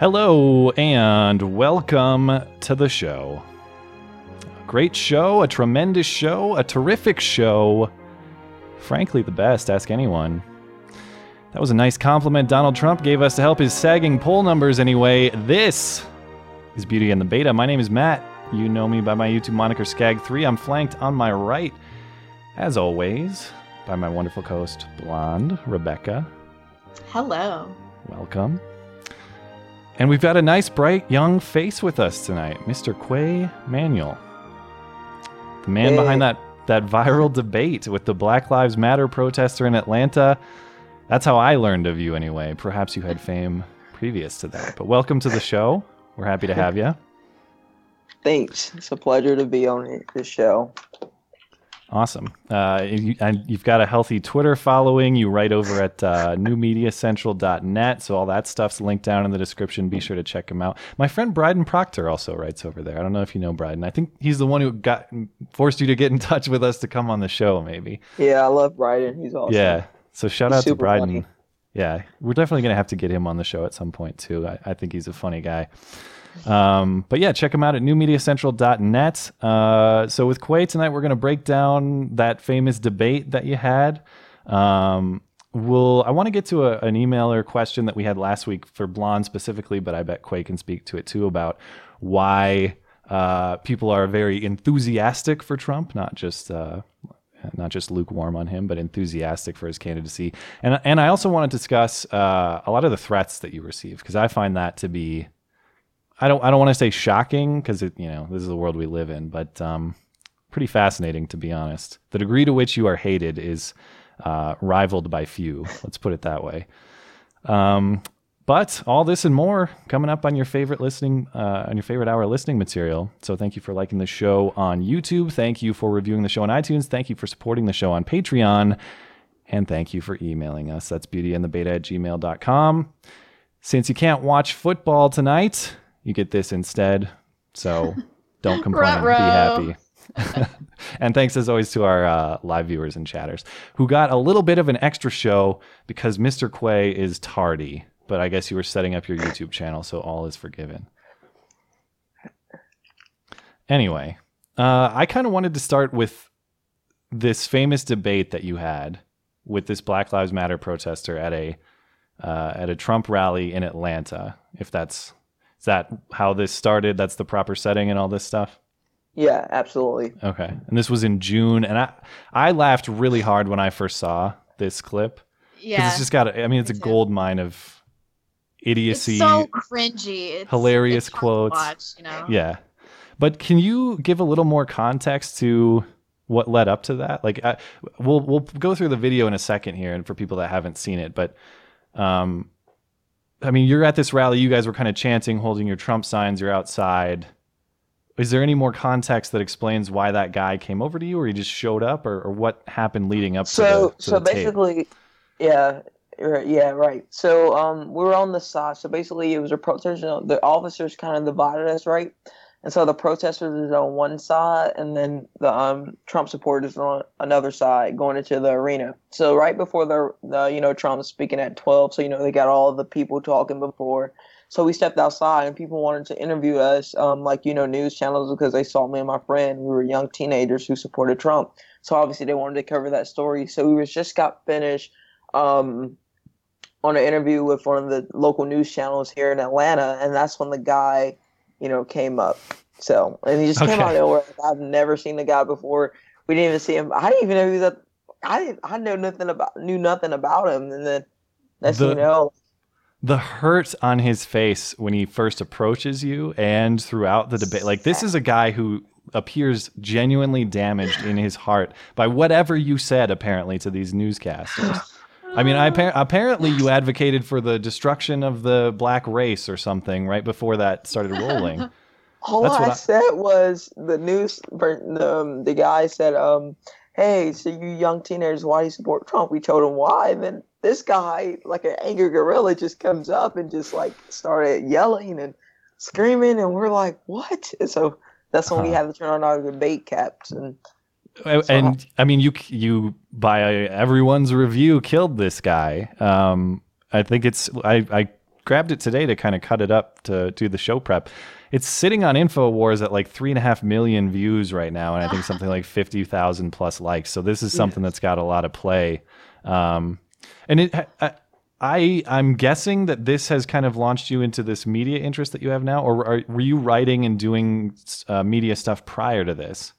Hello and welcome to the show. A great show, a tremendous show, a terrific show. Frankly, the best, ask anyone. That was a nice compliment Donald Trump gave us to help his sagging poll numbers anyway. This is Beauty and the Beta. My name is Matt. You know me by my YouTube moniker Skag3. I'm flanked on my right, as always, by my wonderful co host, Blonde Rebecca. Hello. Welcome. And we've got a nice, bright, young face with us tonight, Mr. Quay Manuel. The man Hey. behind that, that viral debate with the Black Lives Matter protester in Atlanta. That's how I learned of you, anyway. Perhaps you had fame previous to that. But welcome to the show. We're happy to have you. Thanks. It's a pleasure to be on this show. Awesome. Uh, you, and you've got a healthy Twitter following. You write over at uh, newmediacentral.net. So all that stuff's linked down in the description. Be sure to check him out. My friend Bryden Proctor also writes over there. I don't know if you know Bryden. I think he's the one who got forced you to get in touch with us to come on the show, maybe. Yeah, I love Bryden. He's awesome. Yeah. So shout He's out to Bryden. funny. Yeah, we're definitely gonna have to get him on the show at some point too. I, I think he's a funny guy. Um, but yeah, check them out at newmediacentral.net. Uh, so with Quay tonight, we're gonna break down that famous debate that you had. Um, we'll I want to get to a, an emailer question that we had last week for Blonde specifically, but I bet Quay can speak to it too about why uh, people are very enthusiastic for Trump, not just uh, not just lukewarm on him, but enthusiastic for his candidacy. And and I also want to discuss uh, a lot of the threats that you receive because I find that to be, I don't I don't want to say shocking because it you know this is the world we live in, but um, pretty fascinating to be honest. The degree to which you are hated is uh, rivaled by few. Let's put it that way. Um, but all this and more coming up on your favorite listening, uh, on your favorite hour listening material. So thank you for liking the show on YouTube. Thank you for reviewing the show on iTunes. Thank you for supporting the show on Patreon. And thank you for emailing us. That's beautyandthebeta at gmail.com. Since you can't watch football tonight, you get this instead. So don't complain. Be happy. and thanks as always to our uh, live viewers and chatters who got a little bit of an extra show because Mr. Quay is tardy. But I guess you were setting up your YouTube channel, so all is forgiven. Anyway, uh, I kind of wanted to start with this famous debate that you had with this Black Lives Matter protester at a uh, at a Trump rally in Atlanta. If that's is that how this started? That's the proper setting and all this stuff. Yeah, absolutely. Okay. And this was in June and I I laughed really hard when I first saw this clip Yeah. it's just got a, I mean it's a me too. gold mine of idiocy. it's so cringy. It's, hilarious it's quotes. Watch, you know? yeah. But can you give a little more context to what led up to that? Like I, we'll we'll go through the video in a second here and for people that haven't seen it, but um I mean, you're at this rally, you guys were kind of chanting, holding your Trump signs, you're outside. Is there any more context that explains why that guy came over to you, or he just showed up, or, or what happened leading up So, to the, to so the tape? basically, yeah, right, yeah, right. So, um, we were on the side. So basically, it was a protest. You know, the officers kind of divided us, right? And so the protesters is on one side, and then the um Trump supporters on another side, going into the arena. So right before the, the you know Trump speaking at twelve, so you know they got all the people talking before. So we stepped outside, and people wanted to interview us, um, like you know news channels, because they saw me and my friend. We were young teenagers who supported Trump. So obviously they wanted to cover that story. So we was just got finished um, on an interview with one of the local news channels here in Atlanta, and that's when the guy, you know, came up. So and he just came out of nowhere. I've never seen the guy before. We didn't even see him. I didn't even know he was. A, I didn't. I know nothing about knew nothing about him, and then thing The- you know, the hurt on his face when he first approaches you and throughout the debate like this is a guy who appears genuinely damaged in his heart by whatever you said apparently to these newscasters I mean, I apparently you advocated for the destruction of the black race or something right before that started rolling. All That's I, what I- said was the news. The, um, the guy said, um, "Hey, so you young teenagers, why do you support Trump?" We told him why, and then this guy, like an angry gorilla, just comes up and just like started yelling and screaming, and we're like, "What?" And so that's when we Huh. had to turn on our debate caps, and and I mean, you you by everyone's review killed this guy. Um, I think it's I I grabbed it today to kind of cut it up to do the show prep. It's sitting on Infowars at like three and a half million views right now, and I think something like fifty thousand plus likes. So this is something that's got a lot of play. Um, and it. I, I I'm guessing that this has kind of launched you into this media interest that you have now, or are, were you writing and doing uh, media stuff prior to this?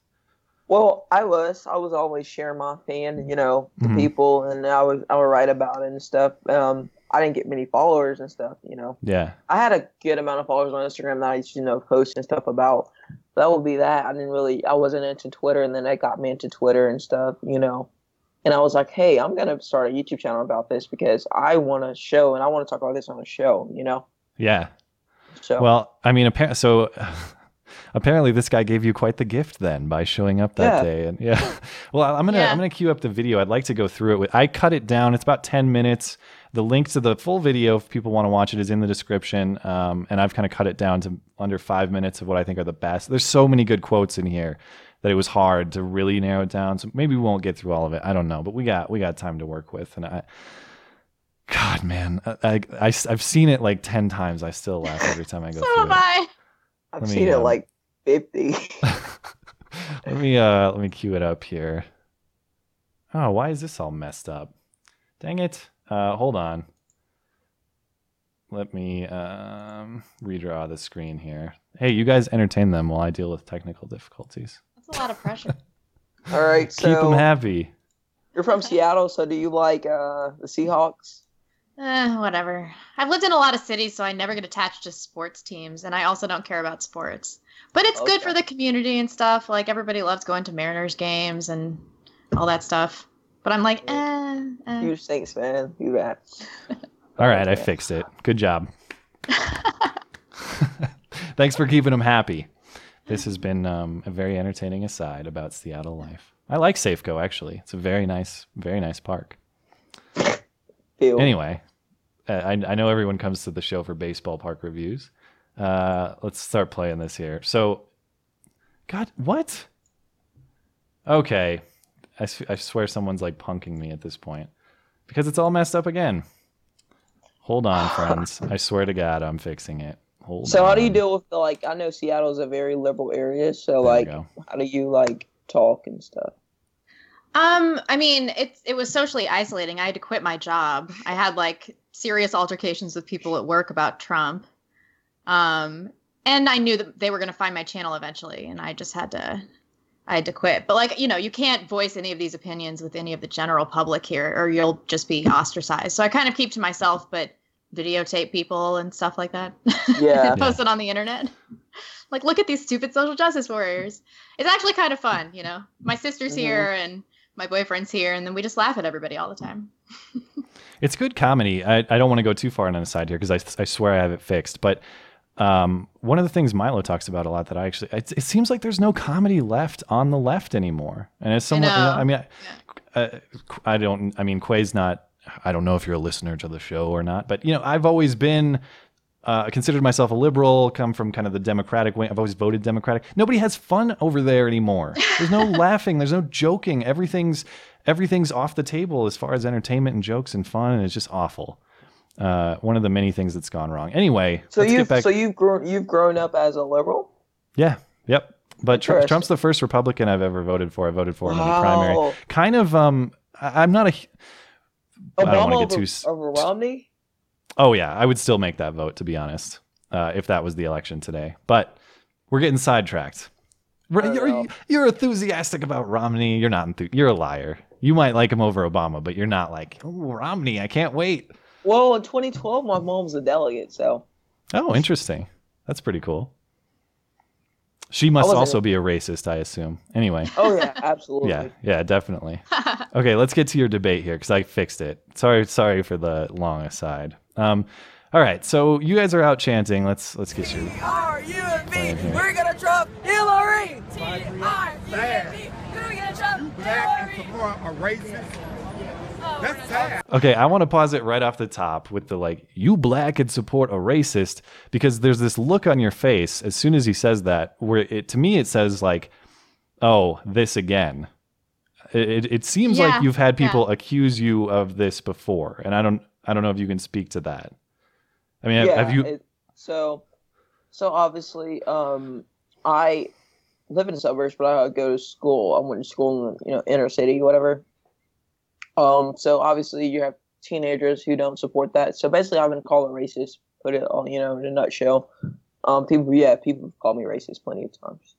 Well, I was. I was always sharing my fan, you know, to Mhm. people, and I was I would write about it and stuff. Um, I didn't get many followers and stuff, you know. Yeah. I had a good amount of followers on Instagram that I used to, you know, post and stuff about. That would be that. I didn't really, I wasn't into Twitter, and then that got me into Twitter and stuff, you know. And I was like, hey, I'm gonna start a YouTube channel about this because I want to show and I want to talk about this on a show, you know. Yeah. So Well, I mean, apparently, so apparently this guy gave you quite the gift then by showing up that Yeah. day. And yeah, well, I'm gonna Yeah. I'm gonna cue up the video. I'd like to go through it. With I cut it down. It's about ten minutes. The link to the full video, if people want to watch it, is in the description. Um, and I've kind of cut it down to under five minutes of what I think are the best. There's so many good quotes in here that it was hard to really narrow it down. So maybe we won't get through all of it. I don't know, but we got we got time to work with. And I, God, man, I, I have seen it like ten times. I still laugh every time I go So through am it. I. I've let me, seen it um, like 50. let me uh let me cue it up here. Oh, why is this all messed up? Dang it. Uh hold on. Let me um redraw the screen here. Hey, you guys entertain them while I deal with technical difficulties. That's a lot of pressure. All right, so Keep them happy. you're from Seattle, so do you like uh, the Seahawks? Eh, whatever. I've lived in a lot of cities, so I never get attached to sports teams, and I also don't care about sports. But it's good for the community and stuff. Like everybody loves going to Mariners games and all that stuff. But I'm like, eh. eh. Huge Saints man. You bad. All right, I fixed it. Good job. Thanks for keeping them happy. This has been um, a very entertaining aside about Seattle life. I like Safeco actually. It's a very nice, very nice park. Anyway, uh, I, I know everyone comes to the show for baseball park reviews. Uh, let's start playing this here. So, God, what? Okay, I swear someone's like punking me at this point because it's all messed up again. Hold on, friends. I swear to God, I'm fixing it. Hold So how do you deal with the like? I know Seattle's a very liberal area, so There like, how do you like talk and stuff? Um, I mean, it's it was socially isolating. I had to quit my job. I had like serious altercations with people at work about Trump. Um, and I knew that they were going to find my channel eventually, and I just had to I had to quit. But like, you know, you can't voice any of these opinions with any of the general public here or you'll just be ostracized. So I kind of keep to myself, but videotape people and stuff like that. Yeah. post it on the internet. Like, look at these stupid social justice warriors. It's actually kind of fun, you know. My sister's Mhm. here and my boyfriend's here, and then we just laugh at everybody all the time. It's good comedy. I, I don't want to go too far on an aside here because I, I swear I have it fixed. But um, one of the things Milo talks about a lot that I actually, it, it seems like there's no comedy left on the left anymore. And it's someone, you know, know. I mean, I, uh, I don't, I mean, Quay's not, I don't know if you're a listener to the show or not, but, you know, I've always been, uh, considered myself a liberal, come from kind of the Democratic wing. I've always voted Democratic. Nobody has fun over there anymore. There's no laughing. There's no joking. Everything's everything's off the table as far as entertainment and jokes and fun, and it's just awful. Uh, one of the many things that's gone wrong. Anyway, So you've so you've grown you've grown up as a liberal. yeah, yep. But Tr- Trump's the first Republican I've ever voted for. I voted for him in the primary. Kind of. Um, I- I'm not a. I don't wanna Obama get too s- over Romney. Oh yeah, I would still make that vote to be honest, uh, if that was the election today. But we're getting sidetracked. We're- You're, you're enthusiastic about Romney. You're not. Enthu- you're a liar. You might like him over Obama, but you're not like, oh, Romney. I can't wait. Well, in 2012, my mom's a delegate, so Oh, interesting. That's pretty cool. She must wasn't- also be a racist, I assume. Anyway. Oh yeah, absolutely. Yeah, yeah, definitely. Okay, let's get to your debate here because I fixed it. Sorry, sorry for the long aside. Um, all right, so you guys are out chanting. Let's let's get you. R U and V. We're gonna trump Hillary. T R U. We're gonna trump Hillary. That's sad. Okay, I want to pause it right off the top with the like, you black and support a racist because there's this look on your face as soon as he says that where it to me it says like, oh, this again. It it, it seems Yeah, like you've had yeah. people accuse you of this before, and I don't I don't know if you can speak to that. I mean, have, yeah, have you? it- so, so obviously, um, I live in the suburbs, but I go to school. I went to school in the you know inner city, whatever. Um, so obviously you have teenagers who don't support that. So basically, I've been called a racist. Put it all you know in a nutshell. Um, people, yeah, people have called me racist plenty of times.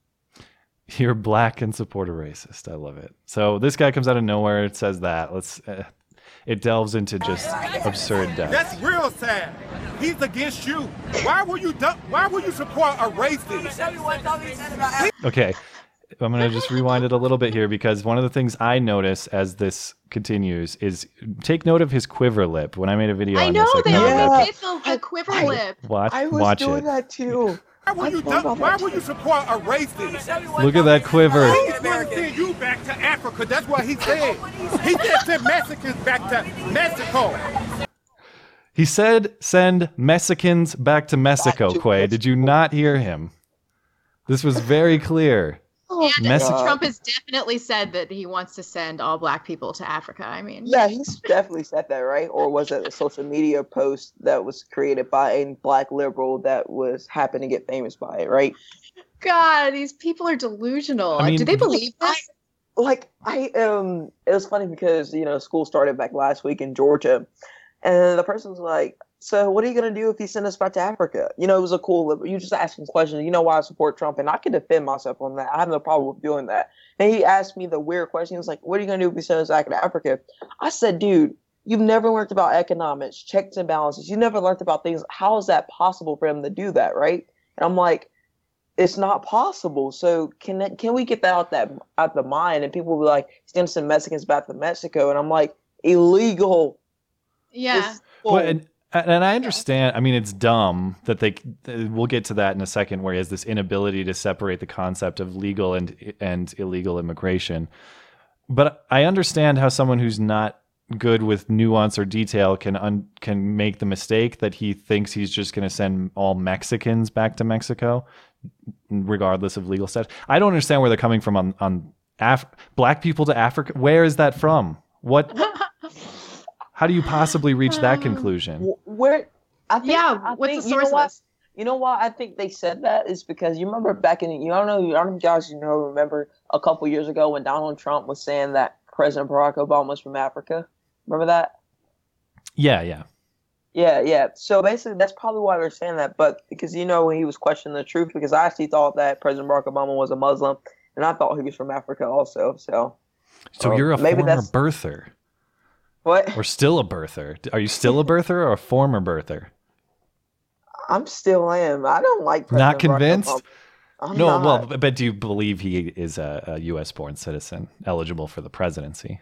You're black and support a racist. I love it. So this guy comes out of nowhere. It says that. Let's. Uh, it delves into just absurd depth. That's real sad. He's against you. Why will you why will you support a racist? Show you what Tommy said about Okay. I'm going to just rewind it a little bit here because one of the things I notice as this continues is take note of his quiver lip. When I made a video I on know this, they I always covered Yeah. did the, the quiver I- lip. that. Watch, I was watch doing it. that too. Why will you thought do- why will you support a racist? Show you what Look at that quiver. about He's trying to send you back to Africa. That's what he said. He said send Mexicans back to Mexico. He said send Mexicans back to Mexico, to Quay. Did you not hear him? This was very clear. And Messi- Trump has definitely said that he wants to send all black people to Africa. I mean, Yeah, he's definitely said that, right? Or was it a social media post that was created by a black liberal that was happened to get famous by it, right? God, these people are delusional. I mean- Do they believe this? like I um it was funny because you know school started back last week in Georgia, and the person was like, "So what are you gonna do if he sent us back to Africa?" You know, it was a cool. You just asking questions. You know why I support Trump, and I can defend myself on that. I have no problem with doing that. And he asked me the weird question. He was like, "What are you gonna do if he sends us back to Africa?" I said, "Dude." You've never learned about economics, checks and balances. You never learned about things. How is that possible for him to do that, right? And I'm like, it's not possible. So can that, can we get that out that out the mind? And people will be like, he's gonna Mexicans back to Mexico, and I'm like, illegal. Yeah. It's Well, and and I understand. I mean, it's dumb that they. We'll get to that in a second. Where he has this inability to separate the concept of legal and and illegal immigration. But I understand how someone who's not good with nuance or detail can un, can make the mistake that he thinks he's just going to send all Mexicans back to Mexico, regardless of legal status. I don't understand where they're coming from on on Af- black people to Africa. Where is that from? What? How do you possibly reach that Um, conclusion? Where I think, yeah. I What's think- the you know source of what? You know why I think they said that is because you remember back in you don't know I don't know you guys you know remember a couple years ago when Donald Trump was saying that President Barack Obama was from Africa. Remember that? Yeah, yeah. Yeah, yeah. So basically, that's probably why they're saying that. But because you know when he was questioning the truth, because I actually thought that President Barack Obama was a Muslim, and I thought he was from Africa also. So So Oh, you're a maybe former that's- birther, what? or still a birther? Are you still a birther or a former birther? I'm still am. I don't like. Not President Barack convinced? I'm no, not. well, but do you believe he is a, a U.S. born citizen eligible for the presidency?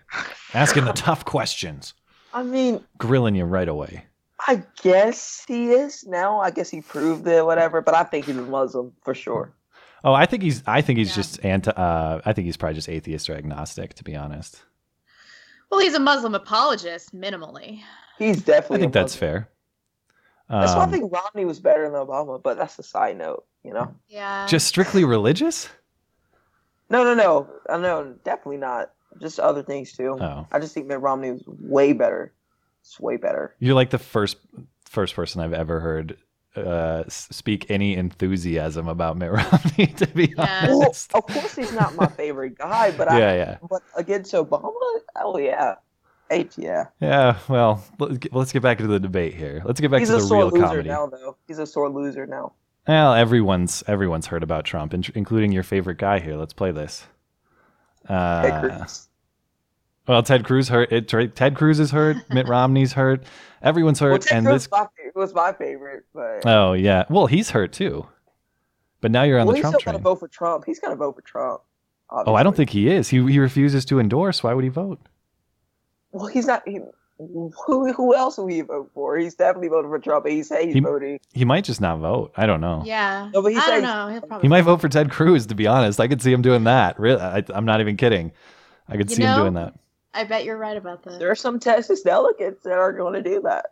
Asking the tough questions, I mean, grilling you right away. I guess he is now. I guess he proved it, whatever. But I think he's a Muslim for sure. Oh, I think he's. I think he's Yeah. just anti. Uh, I think he's probably just atheist or agnostic, to be honest. Well, he's a Muslim apologist, minimally. He's definitely. I think a that's fair. That's why I Um, think Romney was better than Obama. But that's a side note, you know. Yeah. just strictly religious. No, no, no. I know, definitely not. Just other things too. Oh, I just think Mitt Romney was way better. It's way better. you're like the first first person I've ever heard uh, speak any enthusiasm about Mitt Romney. To be Yeah. Well, honest. of course he's not my favorite guy, but I. yeah, yeah. But against Obama, oh yeah, H yeah. Yeah, well, let's get, let's get back into the debate here. Let's get back He's to a the sore real loser comedy. now, though. He's a sore loser now. Well, everyone's everyone's heard about Trump, including your favorite guy here. Let's play this. Hey, Uh, Cruz. Well, Ted Cruz hurt. It, Ted Cruz is hurt. Mitt Romney's hurt. Everyone's Well, hurt, Ted and Cruz this. was my, fa- was my favorite, but Oh yeah, well he's hurt too. But now you're on well, the he's still train. gonna vote for Trump. He's gonna vote for Trump. Oh, I don't think he is. He he refuses to endorse. Why would he vote? Well, he's not. He, who who else will he vote for? He's definitely voting for Trump. He say he's He- voting. He might just not vote. I don't know. Yeah. No, but he I said- don't know. He'll probably He might vote for Ted Cruz. To be honest, I could see him doing that. Really, I, I'm not even kidding. I could You see him doing that. I bet you're right about that. There are some Texas delegates that are going to do that.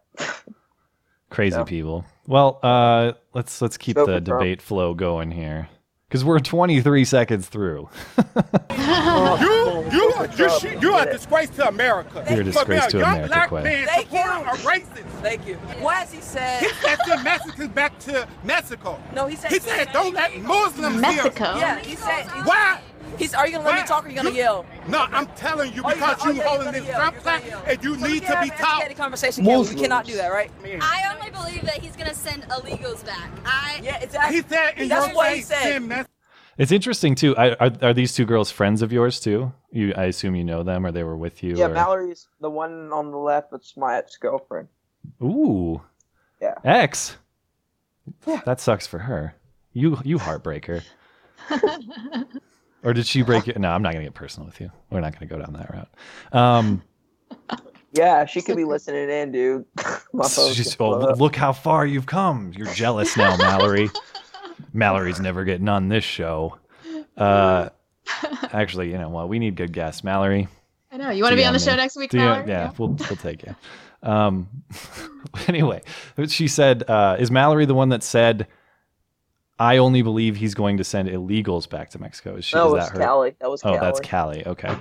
Crazy Yeah. people. Well, uh, let's let's keep Vote the for debate flow going here because we're 23 seconds through. You, you, you, sh- you are a disgrace to America. You're a disgrace to being young America, black Quay. man Thank you. supporting a racist. Thank you. What has he said? He said send Mexicans back to Mexico. No, he said. He said don't let Muslims Mexico. Yeah, he said. Why? He's. Are you gonna let me talk or are you gonna You- yell? No, I'm telling you because oh, you yeah, you're holding gonna this yell, Trump you're gonna and you So need to be an taught. educated conversation. Can we? we cannot do that, right? I only believe that he's gonna send illegals back. I Yeah, exactly. He said in That's your what he face, said. send It's interesting too. I, are are these two girls friends of yours too? You, I assume you know them, or they were with you. Yeah, or... Mallory's the one on the left. It's my ex girlfriend. Ooh. Yeah. Ex. Yeah. That sucks for her. You you heartbreaker. or did she break it? No, I'm not gonna get personal with you. We're not gonna go down that route. Um, Yeah, she could be listening in, dude. my phone. she's, oh, look how far you've come. You're jealous now, Mallory. Mallory's never getting on this show. Uh, actually, you know what? We need good guests, Mallory. I know. You want to be on the DM show next week, Do you- Mallory? yeah, we'll we'll take you. Um, anyway, she said, uh, "Is Mallory the one that said?" I only believe he's going to send illegals back to Mexico. Is she? No, is it was that her? Callie. That was Oh, Callie. that's Cali. Okay.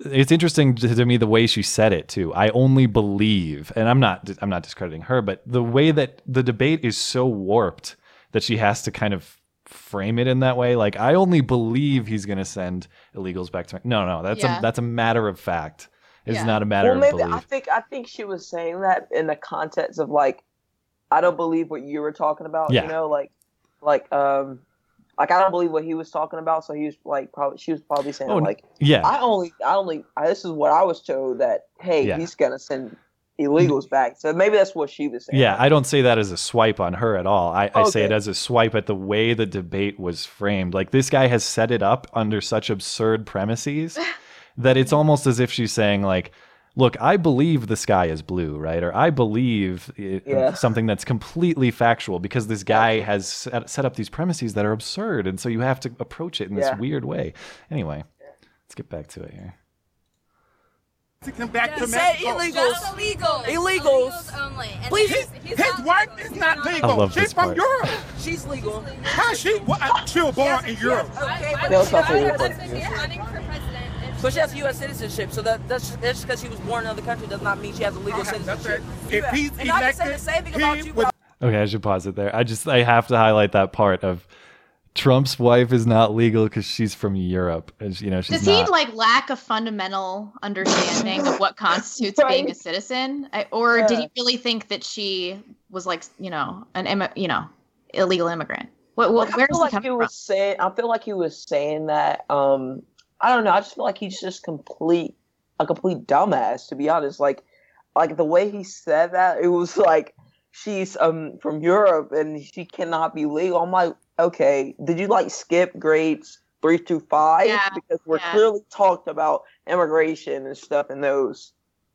It's interesting to, to me the way she said it too. I only believe, and I'm not I'm not discrediting her, but the way that the debate is so warped that she has to kind of frame it in that way. Like I only believe he's going to send illegals back to Mexico. No, no, that's Yeah. a that's a matter of fact. It's Yeah. not a matter well, of belief. I think I think she was saying that in the context of like, I don't believe what you were talking about. Yeah. You know, like, like, um, like I don't believe what he was talking about. So he was like, probably she was probably saying Oh, like, yeah, I only, I only, I, this is what I was told that hey, Yeah. he's gonna send illegals back. So maybe that's what she was saying. Yeah, I don't say that as a swipe on her at all. I, I say it as a swipe at the way the debate was framed. Like this guy has set it up under such absurd premises that it's almost as if she's saying like, "Look, I believe the sky is blue, right? Or I believe it, Yeah. something that's completely factual because this guy has set, set up these premises that are absurd, and so you have to approach it in Yeah. this weird way." Anyway, let's get back to it here. Mexican back He to said Mexico. illegals. Just illegals. Illegals. only. And Please. he's- His, his not- wife is not I legal. love She's this from part. Europe. She's legal. How she? What, she was born in Europe. Okay, but, That was my favorite But part. she's running for president. And but she has U.S. citizenship, so that that's just, that's just because she was born in another country does not mean she has a legal Okay, citizenship. If Yeah. he's and I can say the same thing he about you. would- Okay, I should pause it there. I just I have to highlight that part of Trump's wife is not legal because she's from Europe, and she- you know she's Does he not. like lack a fundamental understanding of what constitutes Right. being a citizen, I, or did he really think that she was like, you know, an immi- you know, illegal immigrant? What, what Like, I feel he like coming he was saying. I feel like he was saying that. Um, I don't know. I just feel like he's just complete a complete dumbass. To be honest, like, like the way he said that, it was like she's um from Europe and she cannot be legal. I'm like, okay, did you like skip grades three through five? Yeah, Because we're yeah. clearly talked about immigration and stuff in those.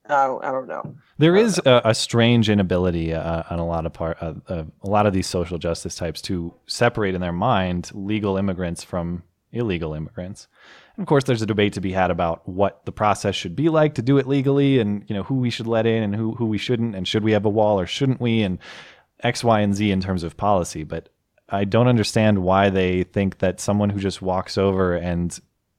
I don't. I don't know. There is a, a strange inability uh, on a lot of part uh, uh, a lot of these social justice types to separate in their mind legal immigrants from illegal immigrants. And of course, there's a debate to be had about what the process should be like to do it legally, and you know who we should let in and who who we shouldn't, and should we have a wall or shouldn't we, and X, Y, and Z in terms of policy. But I don't understand why they think that someone who just walks over and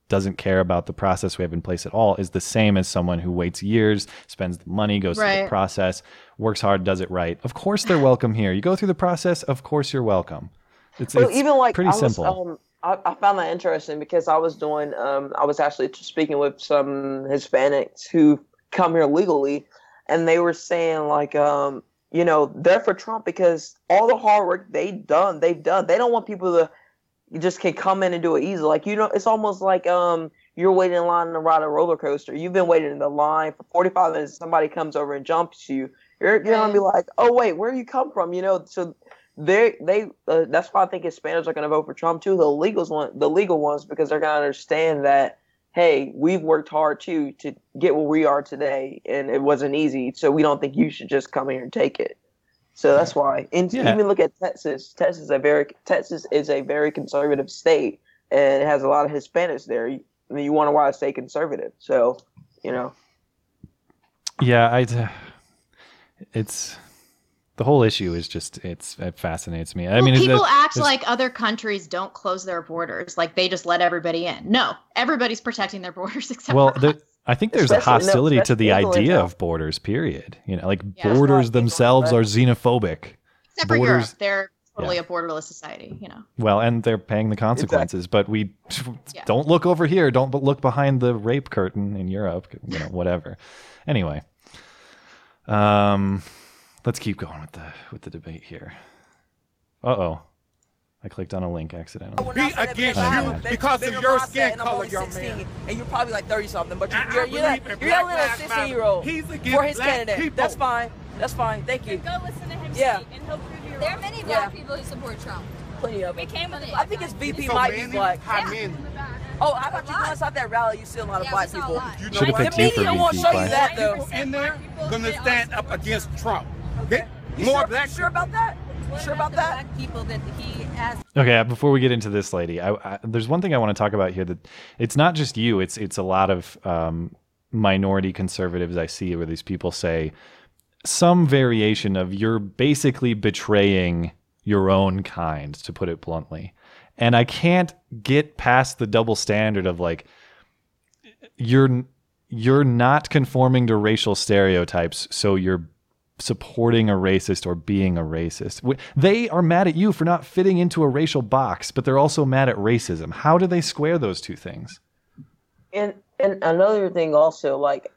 doesn't care about the process we have in place at all is the same as someone who waits years, spends the money, goes through the process, works hard, does it right. Of course, they're welcome here. You go through the process, of course, you're welcome. It's, Well, it's even like pretty was, simple. um, I, I found that interesting because I was doing, um, I was actually speaking with some Hispanics who come here legally, and they were saying like, um, you know, they're for Trump because all the hard work they done, they've done. They don't want people to you just can come in and do it easy. Like you know, it's almost like um, you're waiting in line to ride a roller coaster. You've been waiting in the line for 45 minutes. Somebody comes over and jumps you. You're, you're gonna be like, oh wait, where you come from? You know, so they they uh, that's why I think Hispanics are going to vote for Trump too. The legals want the legal ones because they're going to understand that hey, we've worked hard too to get where we are today, and it wasn't easy. So we don't think you should just come here and take it. So that's why. And Yeah. even look at Texas. Texas is a very Texas is a very conservative state, and it has a lot of Hispanics there. I mean, you wonder why I stay conservative. So, you know, Yeah, I. It's the whole issue is just it's it fascinates me. I Well, mean, it's- people act it's- like other countries don't close their borders, like they just let everybody in. No, everybody's protecting their borders except well, for the. I think there's a Especially- no, hostility to the idea of borders. Period. You know, like Yeah. borders Right. themselves are xenophobic. Except for Europe, they're totally a borderless society. You know. Well, and they're paying the consequences, but we Yeah. don't look over here. Don't look behind the rape curtain in Europe. You know, whatever. Anyway, um, let's keep going with the with the debate here. Uh oh, I clicked on a link accidentally. Be against you because of your skin color, young man. And you're probably like 30 something, but you're, you're, not, believe in you're Black yelling at a Lives 16 year old He's against for his black candidate. people. That's fine. That's fine. Thank you. Go listen to him Yeah. speak, and he'll prove you wrong. There are many Yeah. black people who support Trump. Plenty of We them. came with a I think his VP So might be many? black. How many? Oh, how about you guys at that rally? You see a lot of Yeah, black we saw a people. You know Should have picked The you for media won't VP. show you that though. In there gonna stand up against Trump. Get You more sure, black you sure about that? You sure about that? Black people that he asked. Okay, uh, before we get into this lady, I, I, there's one thing I want to talk about here that it's not just you; it's it's a lot of um, minority conservatives I see where these people say some variation of you're basically betraying your own kind, to put it bluntly, and I can't get past the double standard of like you're you're not conforming to racial stereotypes, so you're supporting a racist or being a racist. They are mad at you for not fitting into a racial box, but they're also mad at racism. How do they square those two things? and and another thing also like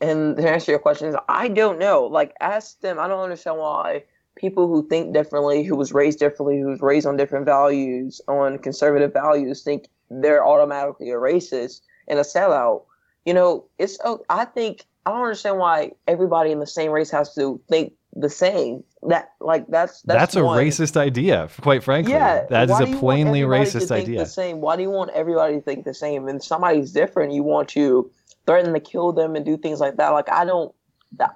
and to answer your question is i don't know like ask them i don't understand why people who think differently who was raised differently who was raised on different values on conservative values think they're automatically a racist and a sellout you know it's oh, i think i don't understand why everybody in the same race has to think the same that like that's That's, that's, a racist idea, quite frankly. Yeah, that is a do you want plainly racist think idea. The same. Why do you want everybody to think the same? And somebody's different, you want to threaten to kill them and do things like that. Like I don't,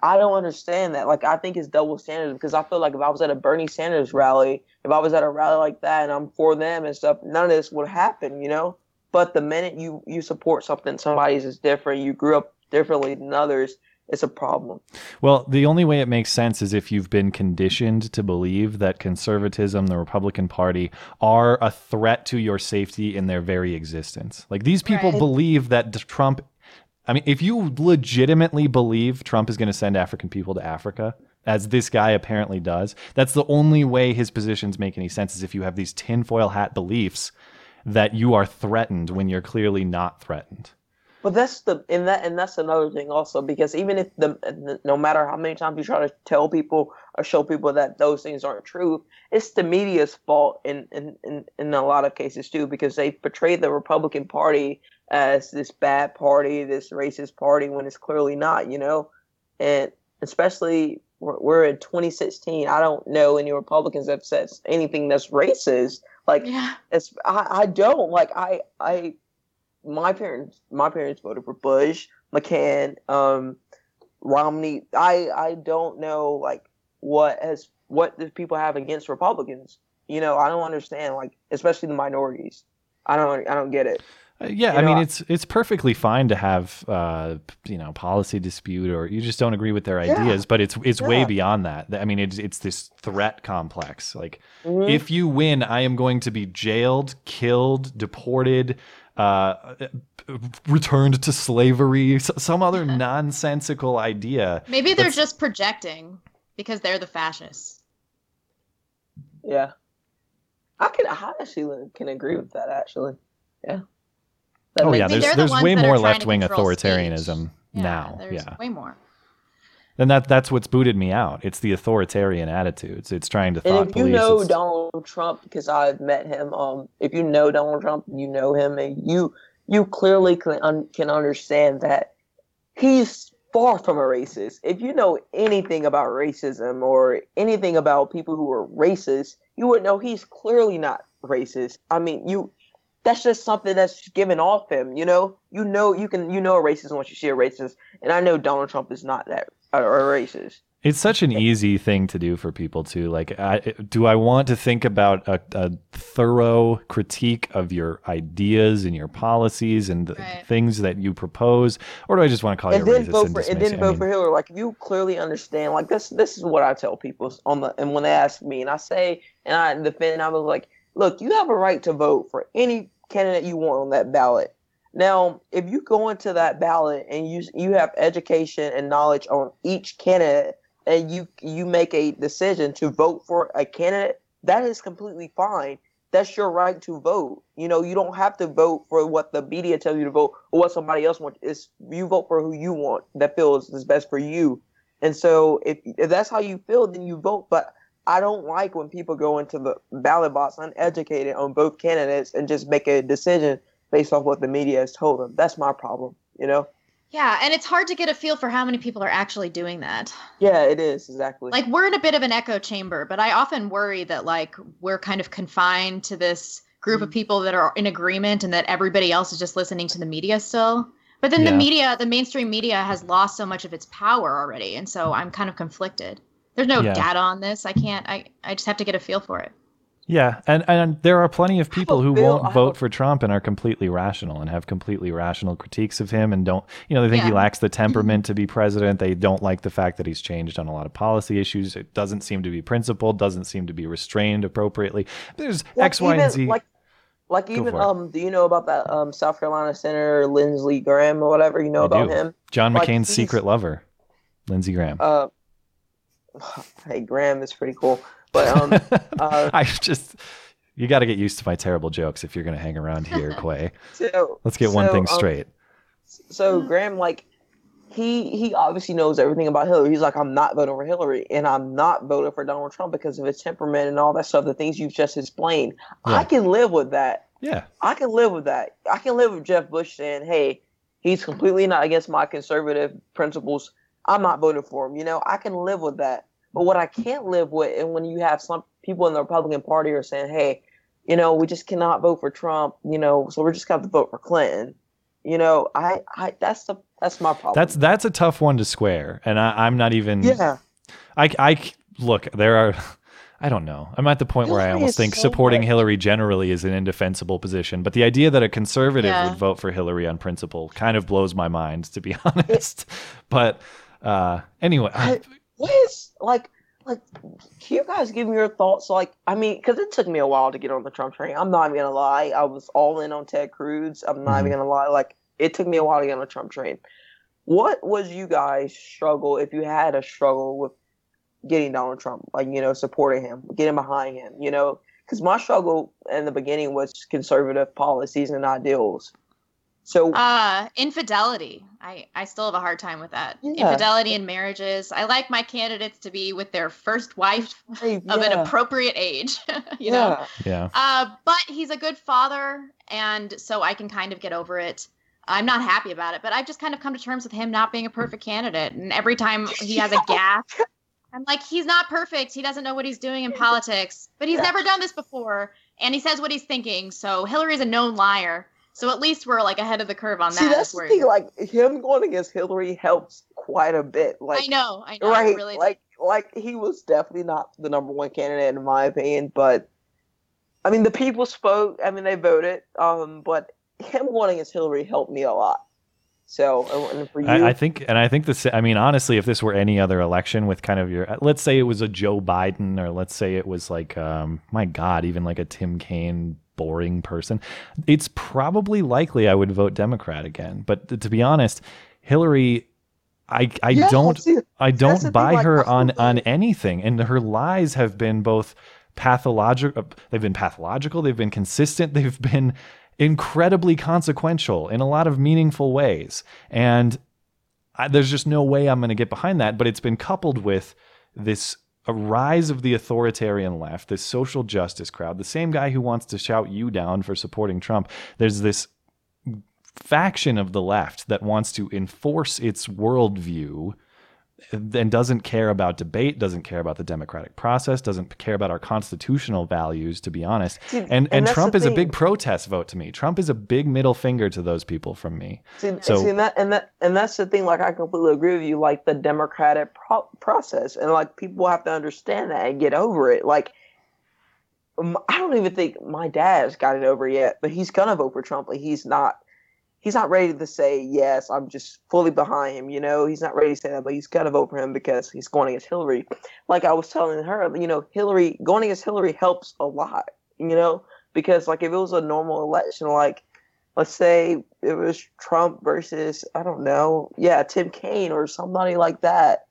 I don't understand that. Like I think it's double standards because I feel like if I was at a Bernie Sanders rally, if I was at a rally like that and I'm for them and stuff, none of this would happen, you know. But the minute you you support something somebody's is different, you grew up differently than others, it's a problem. Well, the only way it makes sense is if you've been conditioned to believe that conservatism, the Republican Party, are a threat to your safety in their very existence. Like these people Right. believe that Trump. I mean, if you legitimately believe Trump is going to send African people to Africa, as this guy apparently does, that's the only way his positions make any sense is if you have these tinfoil hat beliefs that you are threatened when you're clearly not threatened. But that's the and that and that's another thing also because even if the no matter how many times you try to tell people or show people that those things aren't true, it's the media's fault in in, in, in a lot of cases too because they portray the Republican Party as this bad party, this racist party when it's clearly not, you know, and especially we're, we're in 2016. I don't know any Republicans that said anything that's racist. Like Yeah. it's I, I don't like I I my parents my parents voted for Bush, McCain, um, Romney. I I don't know like what has what do people have against Republicans. You know, I don't understand like especially the minorities. I don't I don't get it. Uh, yeah, You I know, mean it's it's perfectly fine to have uh, you know policy dispute or you just don't agree with their Yeah. ideas, but it's it's way beyond that. I mean it's it's this threat complex. Like Mhm. if you win, I am going to be jailed, killed, deported, uh, returned to slavery, some other nonsensical idea. Maybe they're That's- just projecting because they're the fascists. Yeah. I can I actually can agree with that actually. Yeah. That Oh makes- yeah, there's the there's way more left wing authoritarianism. Yeah, now. There's Yeah. way more. And that that's what's booted me out. It's the authoritarian attitudes. It's trying to thought And if you know it's- Donald Trump, because I've met him, um, if you know Donald Trump, you know him, and you you clearly can un- can understand that he's far from a racist. If you know anything about racism or anything about people who are racist, you would know he's clearly not racist. I mean, you that's just something that's given off him. You know, you know, you can you know a racist once you see a racist, and I know Donald Trump is not that a, a racist. It's such an easy thing to do for people too. Like, I, do I want to think about a, a thorough critique of your ideas and your policies and the Right. things that you propose, or do I just want to call and you a then racist vote and for and dismiss then you? I vote mean, for Hillary. Like you clearly understand, like this this is what I tell people on the and when they ask me and I say and I defend, I was like, look, you have a right to vote for any candidate you want on that ballot. Now, if you go into that ballot and you you have education and knowledge on each candidate and you you make a decision to vote for a candidate, that is completely fine. That's your right to vote. You know, you don't have to vote for what the media tells you to vote or what somebody else wants. It's you vote for who you want that feels is best for you. And so if if that's how you feel, then you vote. But I don't like when people go into the ballot box uneducated on both candidates and just make a decision based off what the media has told them. That's my problem, you know? Yeah, and it's hard to get a feel for how many people are actually doing that. Yeah, it is exactly. Like we're in a bit of an echo chamber, but I often worry that like we're kind of confined to this group Mm-hmm. of people that are in agreement and that everybody else is just listening to the media still. But then Yeah. the media, the mainstream media has lost so much of its power already, and so I'm kind of conflicted. There's no Yeah. data on this. I can't I I just have to get a feel for it. yeah, and and there are plenty of people who feel- won't have vote a- for Trump and are completely rational and have completely rational critiques of him and don't, you know, they think he lacks the temperament to be president. They don't like the fact that he's changed on a lot of policy issues. It doesn't seem to be principled, doesn't seem to be restrained appropriately. There's Like X, Y, even, and Z. Like, like even for it. um, do you know about that um South Carolina Senator Lindsey Graham or whatever? You know I about do. him? John Like, McCain's he's- secret lover, Lindsey Graham. Uh, hey, Graham is pretty cool, but um, uh, I just, you got to get used to my terrible jokes if you're going to hang around here, Quay. so Let's get one so, thing um, straight. so Graham, like, he he obviously knows everything about Hillary. He's like, I'm not voting for Hillary, and I'm not voting for Donald Trump because of his temperament and all that stuff. The things you've just explained, Yeah. I can live with that. Yeah. I can live with that. I can live with Jeb Bush saying, "Hey, he's completely not against my conservative principles. I'm not voting for him." You know, I can live with that. But what I can't live with, and when you have some people in the Republican Party are saying, "Hey, you know, we just cannot vote for Trump," you know, so we're just going to vote for Clinton. You know, I, I, that's the, that's my problem. That's that's a tough one to square, and I, I'm not even. yeah. I, I look. There are. I don't know. I'm at the point where I almost think so supporting much- Hillary generally is an indefensible position. But the idea that a conservative Yeah. would vote for Hillary on principle kind of blows my mind, to be honest. but uh, anyway, I- what is like like can you guys give me your thoughts? Like i mean because it took me a while to get on the trump train. I'm not even gonna lie. I was all in on ted cruz. I'm not even Mhm. gonna lie. Like it took me a while to get on the trump train. What was you guys struggle if you had a struggle with getting donald trump like you know supporting him getting behind him you know? Because my struggle in the beginning was conservative policies and ideals so Uh, infidelity. I I still have a hard time with that. Yeah. Infidelity in marriages. I like my candidates to be with their first wife hey, of an appropriate age. you know. yeah. yeah. Uh, but he's a good father, and so I can kind of get over it. I'm not happy about it, but I've just kind of come to terms with him not being a perfect candidate. And every time he has a gap, I'm like, he's not perfect. He doesn't know what he's doing in politics, but he's never done this before, and he says what he's thinking. So Hillary's a known liar. So at least we're like ahead of the curve on that. See, that's the thing. Like him going against Hillary helps quite a bit. Like, I know, I know. it right? Really, like, like he was definitely not the number one candidate in my opinion. But I mean, the people spoke. I mean, they voted. Um, but him going against Hillary helped me a lot. So, and- and for you, I, I think, and I think this. I mean, honestly, if this were any other election with kind of your, let's say it was a Joe Biden, or let's say it was like, um, my God, even like a Tim Kaine, boring person, it's probably likely I would vote Democrat again. But th- to be honest, Hillary, I, I Yeah, don't, see, I don't buy like, her on on anything, and her lies have been both pathological. Uh, they've been pathological. They've been consistent. They've been incredibly consequential in a lot of meaningful ways, and I, there's just no way I'm going to get behind that. But it's been coupled with this a rise of the authoritarian left, this social justice crowd, the same guy who wants to shout you down for supporting Trump. There's this faction of the left that wants to enforce its worldview and doesn't care about debate, doesn't care about the democratic process, doesn't care about our constitutional values, to be honest. See, and and and Trump is a big protest vote to me. Trump is a big middle finger to those people from me. See, So- see and that and that and that's the thing. Like, I completely agree with you. Like the democratic pro- process, and like people have to understand that and get over it. Like, I don't even think my dad's got it over yet, but he's gonna vote for Trump. Like, he's not. He's not ready to say yes. I'm just fully behind him. You know, he's not ready to say that, but he's gonna vote for him because he's going against Hillary. Like I was telling her, you know, Hillary going against Hillary helps a lot. You know, because like if it was a normal election, like let's say it was Trump versus I don't know, yeah, Tim Kaine or somebody like that.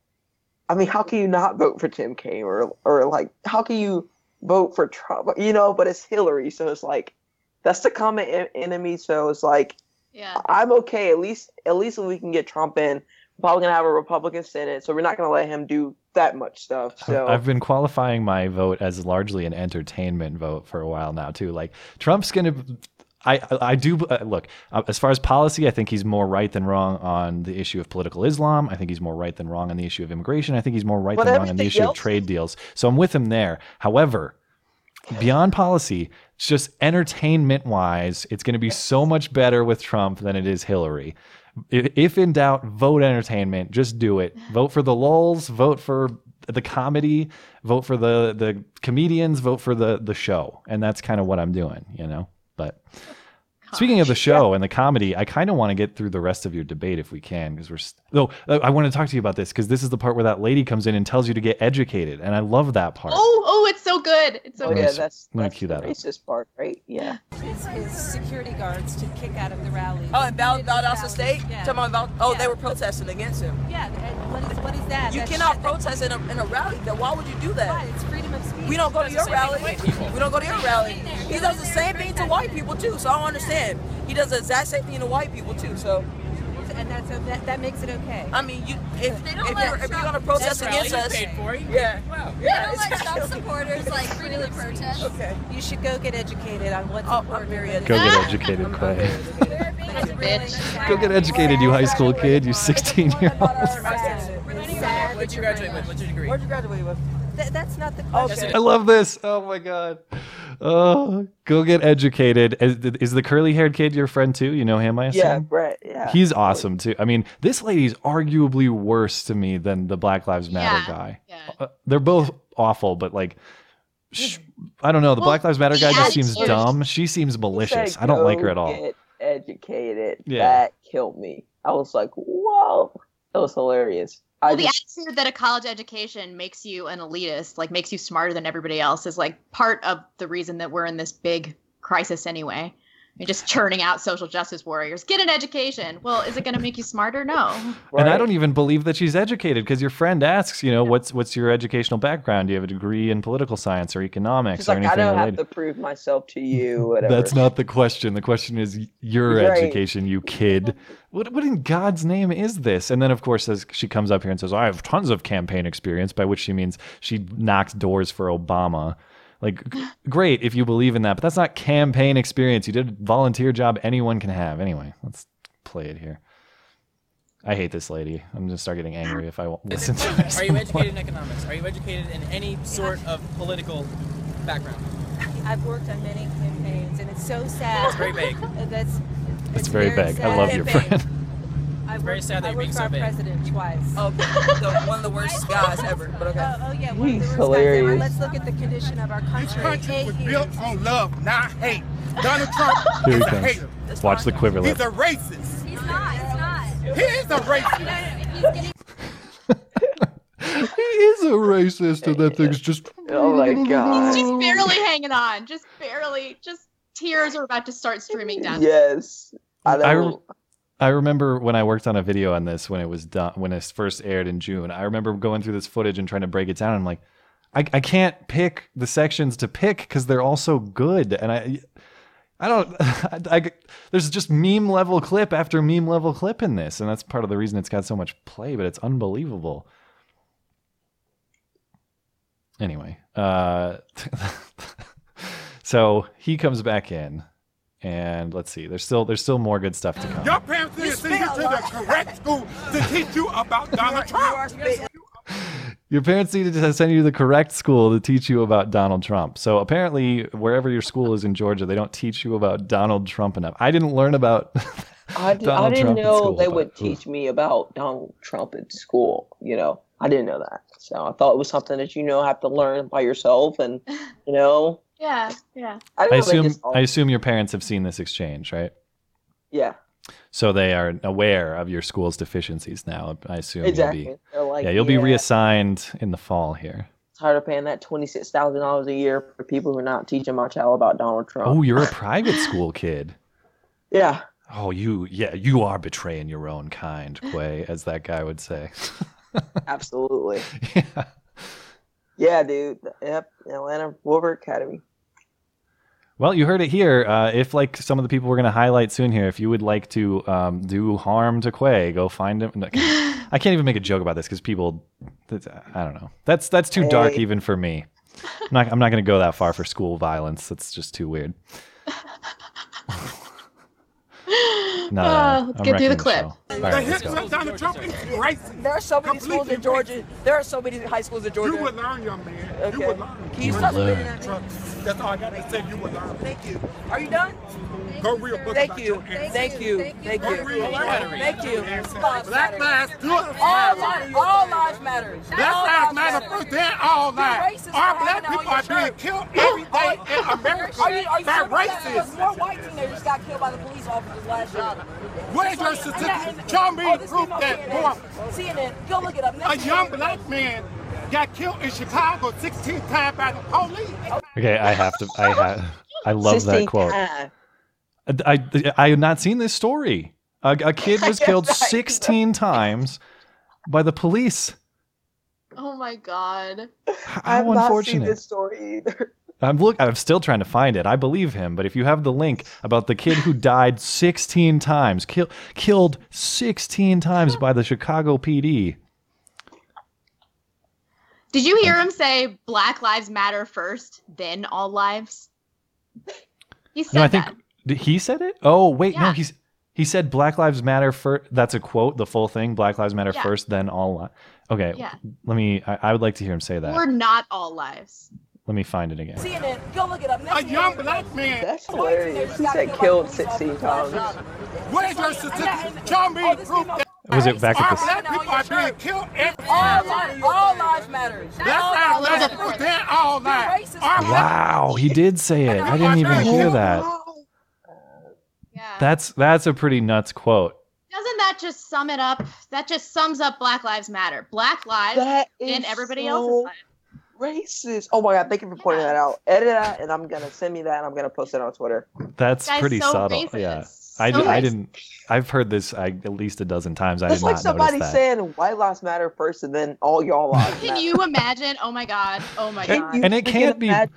I mean, how can you not vote for Tim Kaine or or like how can you vote for Trump? You know, but it's Hillary, so it's like that's the common en- enemy. So it's like Yeah. I'm okay. At least at least if we can get Trump in, we're probably gonna have a Republican Senate, so we're not gonna let him do that much stuff. So I've been qualifying my vote as largely an entertainment vote for a while now too. Like Trump's gonna. I, I do uh, look uh, as far as policy. I think he's more right than wrong on the issue of political Islam. I think he's more right than wrong on the issue of immigration. I think he's more right But than wrong on the everything issue of trade deals. So I'm with him there. However, beyond policy, it's just entertainment wise, it's going to be so much better with Trump than it is Hillary. If in doubt, vote entertainment. Just do it. Vote for the lulls. Vote for the comedy. Vote for the the comedians. Vote for the the show. And that's kind of what I'm doing, you know. But speaking of the show and the comedy, I kind of want to get through the rest of your debate if we can, because we're. St- though uh, I want to talk to you about this because this is the part where that lady comes in and tells you to get educated, and I love that part. Oh, oh, it's so good. It's so oh good. yeah, s- that's let me that's cue the that up. racist part, right? Yeah. his, his security guards to kick out of the rally. Oh, and Val, He did Valdosta. State? Yeah. Talking about Val, oh, Yeah. they were protesting against him. Yeah, what is, what is that? You That's- cannot that- protest in a, in a rally. Then why would you do that? Why? It's freedom of speech. We don't go to your rally. We don't go to your rally. He does the same thing to white people too. So I don't understand. He does the exact same thing to white people too. So and that's that, that makes it okay. I mean, you if, if, They don't you're, let if you're Trump- gonna protest against right. us, You paid for it. yeah, They yeah, don't let Trump supporters like freely protest. Okay. You should go get educated on what's Oh, important. I'm very and Go get ah! educated, Clay. Bitch. Go get educated, you high school kid, you 16 year old. Uh, What'd you graduate with? What's your degree? Where'd you graduate with? Th- that's not the question. I love this. Oh my god. Oh, go get educated. Is, is the curly haired kid your friend too? You know him, I assume. Yeah, Brett. Yeah. He's awesome too. I mean, this lady's arguably worse to me than the Black Lives Matter Yeah, guy. yeah. Uh, they're both awful, but like, sh- I don't know. The Well, Black Lives Matter guy just seems attitude- dumb. She seems malicious. said, I don't like her at all. Get educated. Yeah. That killed me. I was like, whoa, that was hilarious. Well, the just, attitude that a college education makes you an elitist, like makes you smarter than everybody else, is like part of the reason that we're in this big crisis anyway. You're just churning out social justice warriors. Get an education. Well, is it going to make you smarter? No. And I don't even believe that she's educated because your friend asks, you know, what's what's your educational background? Do you have a degree in political science or economics She's or like, I don't related? have to prove myself to you. Whatever. That's not the question. The question is your Right. education, you kid. What what in God's name is this? And then of course as she comes up here and says, I have tons of campaign experience, by which she means she knocked doors for Obama. Like great if you believe in that, but that's not campaign experience. You did a volunteer job anyone can have. Anyway, let's play it here. I hate this lady. I'm gonna start getting angry if I won't listen to her. Are you educated in economics? Are you educated in any sort of political background? I've worked on many campaigns, and it's so sad. It's very vague. That's It's very vague. I love your Campaign. friend. I very worked, sad that I you're being for so our vague. president twice. Oh, the, one of the worst guys ever. But okay. Oh, oh yeah, one of the worst hilarious. guys ever. Let's look at the condition of our This country. country Eight was years. built on love, not hate. Donald Trump Here he a comes. hater. Watch the quiver He's a racist. He's not. He's not. He is a racist. No, no, he's getting he is a racist, and that thing's just. Oh my god. He's just barely hanging on. Just barely. Just tears are about to start streaming down. Yes. I I don't. rem- I remember when I worked on a video on this when it was done when it first aired in June. I remember going through this footage and trying to break it down. I'm like, I, I can't pick the sections to pick because they're all so good, and I I don't I, I- there's just meme level clip after meme level clip in this, and that's part of the reason it's got so much play. But it's unbelievable. Anyway, uh, so he comes back in. And let's see. There's still there's still more good stuff to come. Your parents didn't send you to the correct school to teach you about Donald Trump. Your parents needed to send you to the correct school to teach you about Donald Trump. So apparently, wherever your school is in Georgia, they don't teach you about Donald Trump enough. I didn't learn about. I, did, I Donald didn't Trump know school, they but- would teach me about Donald Trump at school. You know, I didn't know that. So I thought it was something that you know have to learn by yourself, and you know, Yeah, yeah. I, I didn't know they assume all- I assume your parents have seen this exchange, right? yeah, So they are aware of your school's deficiencies now. I assume exactly. you'll be like, yeah you'll be reassigned in the fall here. tired of paying that twenty six thousand dollars a year for people who are not teaching my child about Donald Trump. Oh, you're a private school kid. yeah, Oh, you yeah you are betraying your own kind, Quay, as that guy would say. absolutely. yeah. Yeah, dude. Yep, Atlanta Wolver Academy. Well, you heard it here. Uh, if like some of the people we're going to highlight soon here, if you would like to um, do harm to Quay, go find him. No, I can't even make a joke about this because people, that's- I don't know. That's that's too dark even for me. I'm not, I'm not going to go that far for school violence. That's just too weird. No, Uh, let's I'm get through the clip. The right, let's history go. of Trump is. There are so many schools in Completely Georgia. There are so many high schools in Georgia. You would learn, young man. You would learn. Can you stop learn. Repeating that? Trump. That's all I got to say. You would learn. Thank you. Are you done? Go read a book Thank about you. your ancestors. Thank you. Thank Go you. read a Thank you. your ancestors. Lives Black matter. lives do All lives, all lives matter. Black All lives matter first, then all lives. racist for Our having black on people your are being shirt. killed every day in America Are you, are you by sure about that? Because racists. More white teenagers got killed by the police officers last year. Where's your And statistics? and- Show me oh, this proof came on that CNN. more CNN, go look it up. a Next young year. black man got killed in Chicago 16 times by the police. Okay, I have to. I have. I love that quote. times. I, I, I had not seen this story. A, a kid was killed Right. 16 times by the police. Oh my god. How I How have not seen this story either. I'm look. I'm still trying to find it. I believe him, but if you have the link about the kid who died 16 times, kill, killed 16 times by the Chicago PD. Did you hear him say Black Lives Matter first, then all lives? He said No, I think that. he said it. Oh wait, no, he's he said Black Lives Matter first. That's a quote. The full thing. Black Lives Matter Yeah. first, then all. Li- okay, Yeah. let me. I, I would like to hear him say that. Or not all lives. Let me find it again. CNN, go look it up. Next A young black man. That's hilarious. He said killed 16 times. Where's your statistics? Show me proof that Was it back at our the? black people are being killed every All lives, all lives matter. Black lives lives matter first, then all lives. racist. Our black Wow, he did say it. I didn't even hear that. Yeah. That's that's a pretty nuts quote. Doesn't that just sum it up? That just sums up Black Lives Matter. Black lives That in everybody so else's lives. racist. Oh my god, thank you for pointing Yeah. that out. Edit that, and I'm gonna send me that, and I'm gonna post it on Twitter. That's Guy's pretty so subtle. racist. Yeah. I, So I racist. didn't. I've heard this I, at least a dozen times. I That's did like not somebody notice that. saying white lives matter first, and then all y'all lives Can matter. you imagine? Oh my god. Oh my Can god. and it can't be. imagine-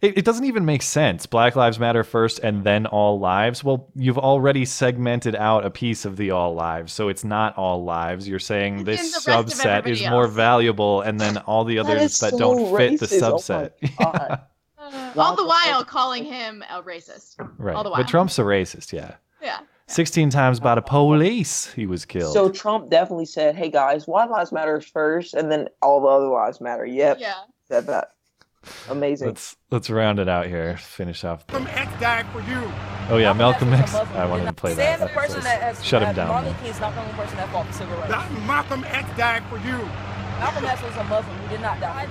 It, it doesn't even make sense. Black lives matter first, and then all lives. Well, you've already segmented out a piece of the all lives, so it's not all lives. You're saying And this then the rest of subset is everybody more valuable, and then all the others is that so don't fit the racist. Oh my subset. God. Uh, all the while calling him a racist. right. All the while. But Trump's a racist. Yeah. Yeah. 16 times by the police, he was killed. So Trump definitely said, "Hey guys, white lives matter first, and then all the other lives matter." Yep, Yeah. said that. Amazing. let's let's round it out here. Finish off. Malcolm X died for you. Oh yeah, Malcolm X. was a Muslim. I wanted to play Sam, that. the person that has Shut him down. Martin man. Luther King is not the only person that fought for civil rights. That- Malcolm X died for you. Malcolm X was a Muslim. He did not die.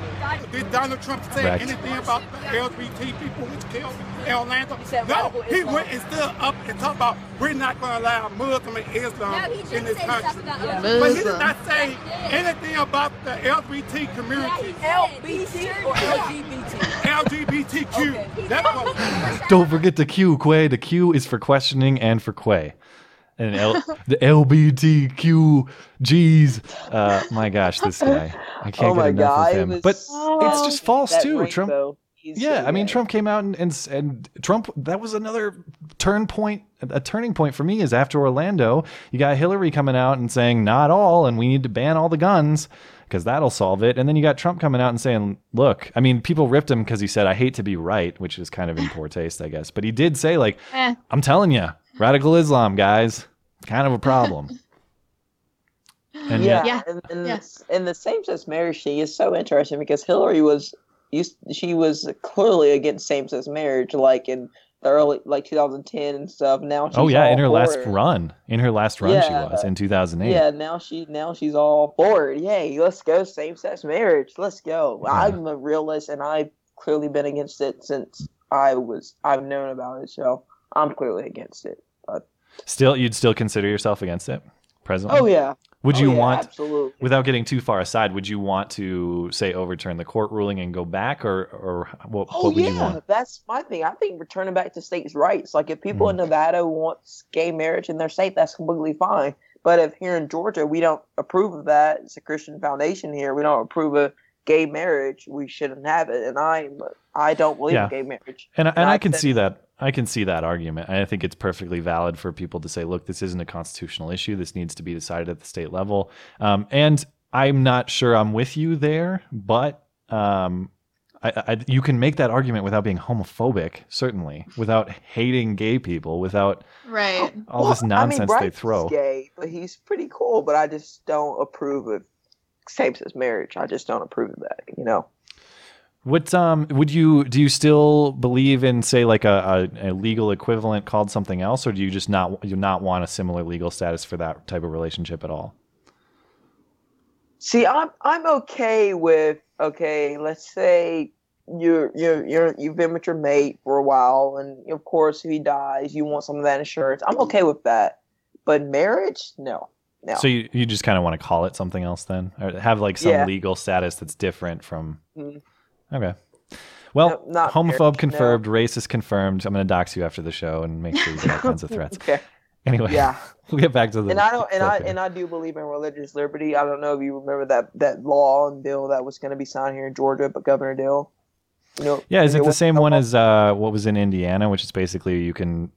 Did Donald Trump say Correct. anything about the LGBT people which killed in Orlando? He said no, he Islam. went and stood up and talked about we're not going to allow Muslim and Islam No, in this country. Yeah. But he did not say anything about the LGBT community, LBT or LGBT? LGBTQ. Okay. Don't forget the Q, Quay. The Q is for questioning and for Quay. And L- the LBTQGs. Uh, my gosh, this guy. I can't oh get enough god, of him. was But so- it's just false that too. Trump. he's Yeah, so I mean, bad. Trump came out and, and and Trump. That was another turn point. A turning point for me is after Orlando, you got Hillary coming out and saying not all, and we need to ban all the guns because that'll solve it. And then you got Trump coming out and saying, look, I mean, people ripped him because he said, "I hate to be right," which is kind of in poor taste, I guess. But he did say, like, Eh. I'm telling you, radical Islam, guys, kind of a problem. And yeah, yet- and, and, and the same-sex marriage thing is so interesting because Hillary was used she was clearly against same-sex marriage like in the early like 2010 and stuff. Now she's oh yeah, all in her for last it. run, in her last run, she was in 2008. Yeah, now she now she's all for it. Yay, let's go same-sex marriage. Let's go. I'm a realist and I've clearly been against it since I was I've known about it, so I'm clearly against it. But Still, you'd still consider yourself against it, presently. oh yeah. Would Oh, you yeah, want, absolutely. without getting too far aside, would you want to say overturn the court ruling and go back, or or what, Oh what would you yeah, want? that's my thing. I think returning back to states' rights. Like if people in Mm-hmm. Nevada want gay marriage in their state, that's completely fine. But if here in Georgia we don't approve of that, it's a Christian foundation here. We don't approve of gay marriage. We shouldn't have it. And I, I don't believe Yeah. in gay marriage. And and I can think- see that. I can see that argument. I think it's perfectly valid for people to say, "Look, this isn't a constitutional issue. This needs to be decided at the state level." Um, and I'm not sure I'm with you there, but um, I, I, you can make that argument without being homophobic, certainly, without hating gay people, without Right. all this Well, nonsense I mean, they Bryce is throw. gay, but he's pretty cool. But I just don't approve of same-sex marriage. I just don't approve of that. You know. What um would you do? You still believe in say like a, a, a legal equivalent called something else, or do you just not you not want a similar legal status for that type of relationship at all? See, I'm I'm okay with okay. Let's say you're you're you're you've been with your mate for a while, and of course, if he dies, you want some of that insurance. I'm okay with that, but marriage, no, no. So you, you just kind of want to call it something else then, or have like some Yeah. legal status that's different from. Mhm. Okay. Well, No, not homophobe marriage, no. confirmed, racist confirmed. I'm going to dox you after the show and make sure you get all kinds of threats. Okay. Anyway, Yeah. we'll get back to the. and I don't, and I here. and I do believe in religious liberty. I don't know if you remember that that law and bill that was going to be signed here in Georgia, but Governor Deal. You know, Yeah, is it the same one as uh, what was in Indiana, which is basically you can,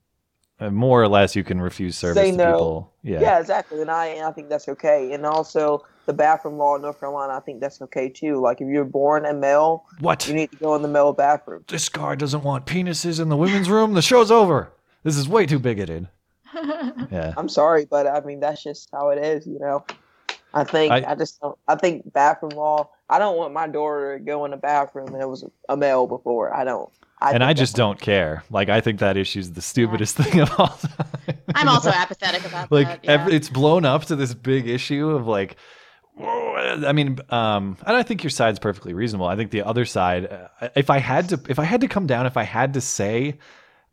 uh, more or less, you can refuse service Say to no. people. Yeah. Yeah, exactly. And I and I think that's okay. And also the bathroom law in North Carolina, I think that's okay too. Like if you're born a male, What? you need to go in the male bathroom. This guy doesn't want penises in the women's room. The show's over. This is way too bigoted. Yeah. I'm sorry, but I mean that's just how it is, you know. I think I- I, just don't I think bathroom law. I don't want my daughter to go in the bathroom and it was a male before. I don't. I and I just don't care. Like I think that issue's the stupidest thing of all time. I'm also apathetic about like that. Yeah. it's blown up to this big issue of like whoa, I mean, um, and I think your side's perfectly reasonable. I think the other side, uh, if I had to, if I had to come down, if I had to say,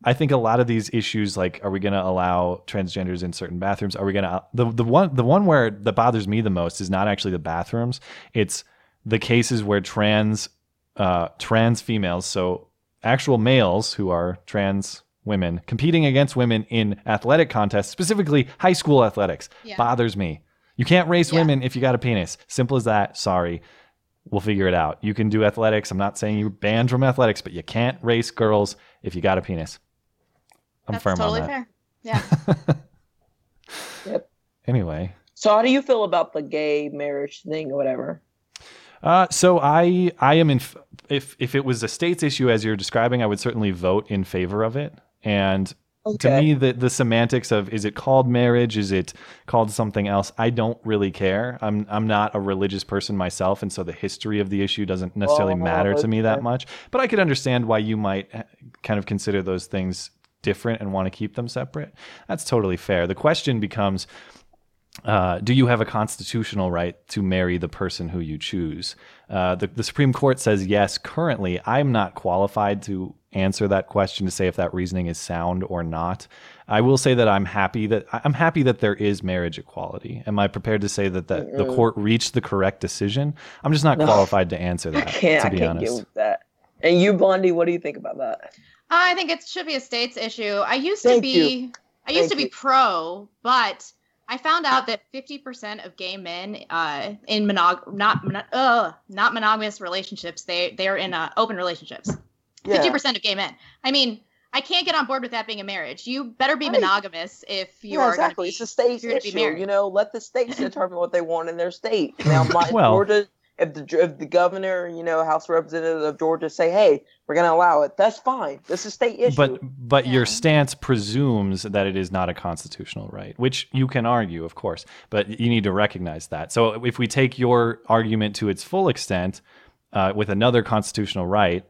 I think a lot of these issues, like, are we going to allow transgenders in certain bathrooms? Are we going to the the one the one where that bothers me the most is not actually the bathrooms. It's the cases where trans uh, trans females, so actual males who are trans women competing against women in athletic contests, specifically high school athletics, Yeah. bothers me. You can't race women if you got a penis. Simple as that. Sorry. We'll figure it out. You can do athletics. I'm not saying you're banned from athletics, but you can't race girls if you got a penis. I'm That's firm totally on that. fair. Yeah. Yep. Anyway, So how do you feel about the gay marriage thing or whatever? Uh, so I I am in. f- If if it was a state's issue as you're describing, I would certainly vote in favor of it. And to me, the the semantics of is it called marriage, is it called something else? I don't really care. I'm I'm not a religious person myself, and so the history of the issue doesn't necessarily Oh, matter to me that much. But I could understand why you might uh, kind of consider those things different and want to keep them separate. That's totally fair. The question becomes uh, do you have a constitutional right to marry the person who you choose? Uh, the, the Supreme Court says yes. Currently, I'm not qualified to answer that question to say if that reasoning is sound or not. I will say that I'm happy that I'm happy that there is marriage equality. Am I prepared to say that, that the court reached the correct decision? I'm just not No. qualified to answer I that. can't. to I can't get honest, with that. And you, Blondie, what do you think about that? I think it should be a state's issue. I used to be you. I used Thank to be you. pro, but I found out that 50% of gay men uh, in monog not mono- uh, not monogamous relationships, they they are in uh, open relationships. Yeah. 50% of gay men. I mean, I can't get on board with that being a marriage. You better be Right. monogamous if you yeah, are exactly. going it's to a state's you're gonna be issue. married. You know, let the states determine what they want in their state. Now, my Well- Georgia if the if the governor, you know, House Representative of Georgia say, "Hey, we're going to allow it," that's fine. This is a state issue. But but your stance presumes that it is not a constitutional right, which you can argue, of course, but you need to recognize that. So if we take your argument to its full extent uh, with another constitutional right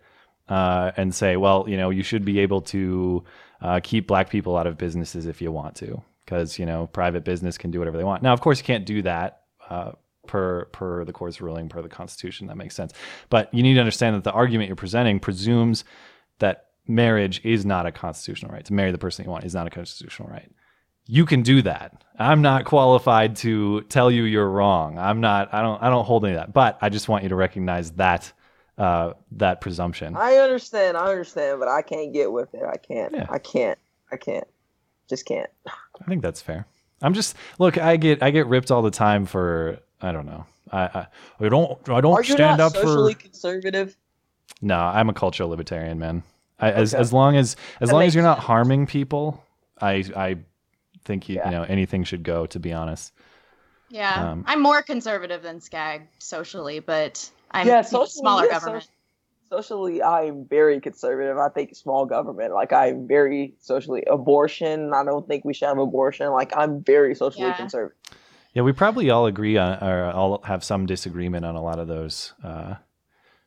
uh, and say, well, you know, you should be able to uh, keep black people out of businesses if you want to, because you know private business can do whatever they want. Now, of course, you can't do that. Uh, per per the court's ruling per the constitution. That makes sense. But you need to understand that the argument you're presenting presumes that marriage is not a constitutional right. To marry the person you want is not a constitutional right. You can do that. I'm not qualified to tell you you're wrong. I'm not i don't i don't hold any of that. But i just want you to recognize that uh, that presumption I understand, I understand, but I can't get with it. I can't. I can't. I can't. Just can't. I think that's fair. I'm just look. I get I get ripped all the time for I don't know. I I, I don't I don't Are you stand not up socially for. conservative? No, I'm a cultural libertarian, man. I, as Okay. as long as as That long as you're not harming people, I I think you, you know anything should go. To be honest, Yeah, Um, I'm more conservative than Skagg socially, but I'm yeah, socially, smaller yeah, government. soc- socially, I'm very conservative. I think small government. Like I'm very socially abortion. I don't think we should have abortion. Like I'm very socially Yeah. conservative. yeah, we probably all agree on or all have some disagreement on a lot of those uh,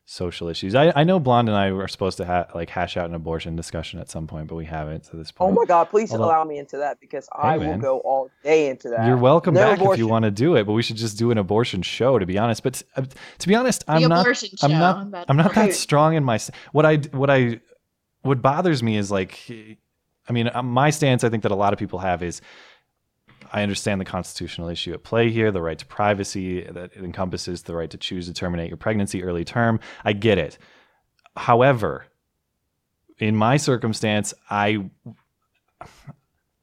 social issues. I, I know Blonde and I were supposed to ha- like hash out an abortion discussion at some point, but we haven't to this point. Oh my God! Please Although- allow me into that because I will go all day into that. You're welcome No back if you want to do it, but we should just do an abortion show. To be honest, but uh, to be honest, The I'm not. I'm not. I'm not that strong in my. s- What I what I what bothers me is like, I mean, uh, my stance. I think that a lot of people have is. I understand the constitutional issue at play here, the right to privacy that encompasses the right to choose to terminate your pregnancy early term. I get it. However, in my circumstance, I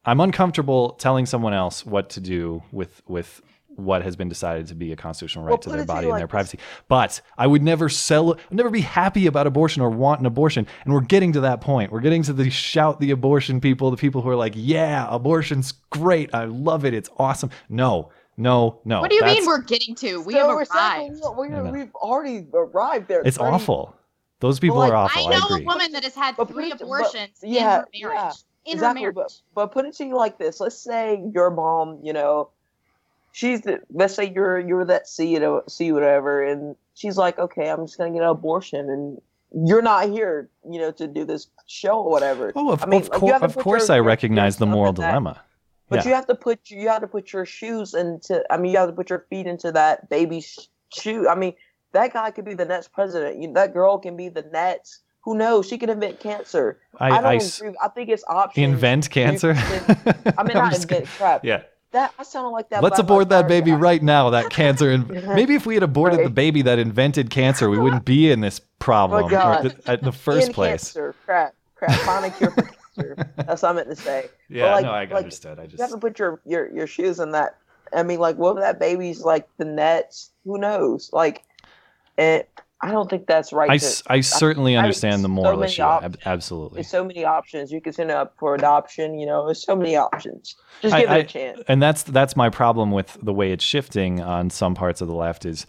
I'm uncomfortable telling someone else what to do with with what has been decided to be a constitutional right Well, to their body you and their like privacy. But I would never sell I'd never be happy about abortion or want an abortion. And we're getting to that point. We're getting to the shout the abortion people, the people who are like, "Yeah, abortion's great. I love it. It's awesome." No. No, no. what do you that's- mean we're getting to? We So have we're saying arrived. we, I know. we, we've already arrived there. It's Thirty- awful. Those people like, are awful. I I, know a woman that has had But three put it- but- abortions yeah, in her marriage. yeah, in exactly. her marriage. But, but put it to you like this: Let's say your mom, you know, she's the. Let's say you're you're that C, you know, C whatever, and she's like, okay, I'm just gonna get an abortion, and you're not here, you know, to do this show or whatever. Oh, of, I mean, of, like, cour- you have to of course your- I recognize the moral dilemma. But yeah. you have to put you have to put your shoes into. I mean, you have to put your feet into that baby's shoe. I mean, that guy could be the next president. You, that girl can be the next. Who knows? She could invent cancer. I- I, don't I agree. I think it's options. Invent cancer? I mean, I'm not invent crap. Yeah. That I sounded like that. Let's abort that baby guy. right now. That cancer. And maybe if we had aborted the baby that invented cancer, we wouldn't be in this oh, problem or God. th- at the first In place. Cancer, crap, crap. Find a cure for cancer. That's what I meant to say. But, Yeah, like- no, I like, understood. I just You have just to put your, your your shoes in that. I mean, like, what if that baby's like the Nets? Who knows? Like, and I don't think that's right. I, to- s- I certainly I mean, understand the moral many issue. op- Ab- absolutely. There's so many options. You can send it up for adoption. You know, there's so many options. Just give I- it a chance. And that's that's my problem with the way it's shifting on some parts of the left is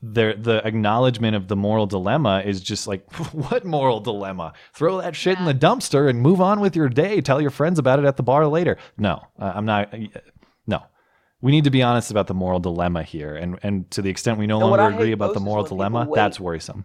there the acknowledgement of the moral dilemma is just like what moral dilemma? Throw that shit in the dumpster and move on with your day. Tell your friends about it at the bar later. No, uh, I'm not. No. We need to be honest about the moral dilemma here, and and to the extent we no And longer agree about the moral dilemma, that's worrisome.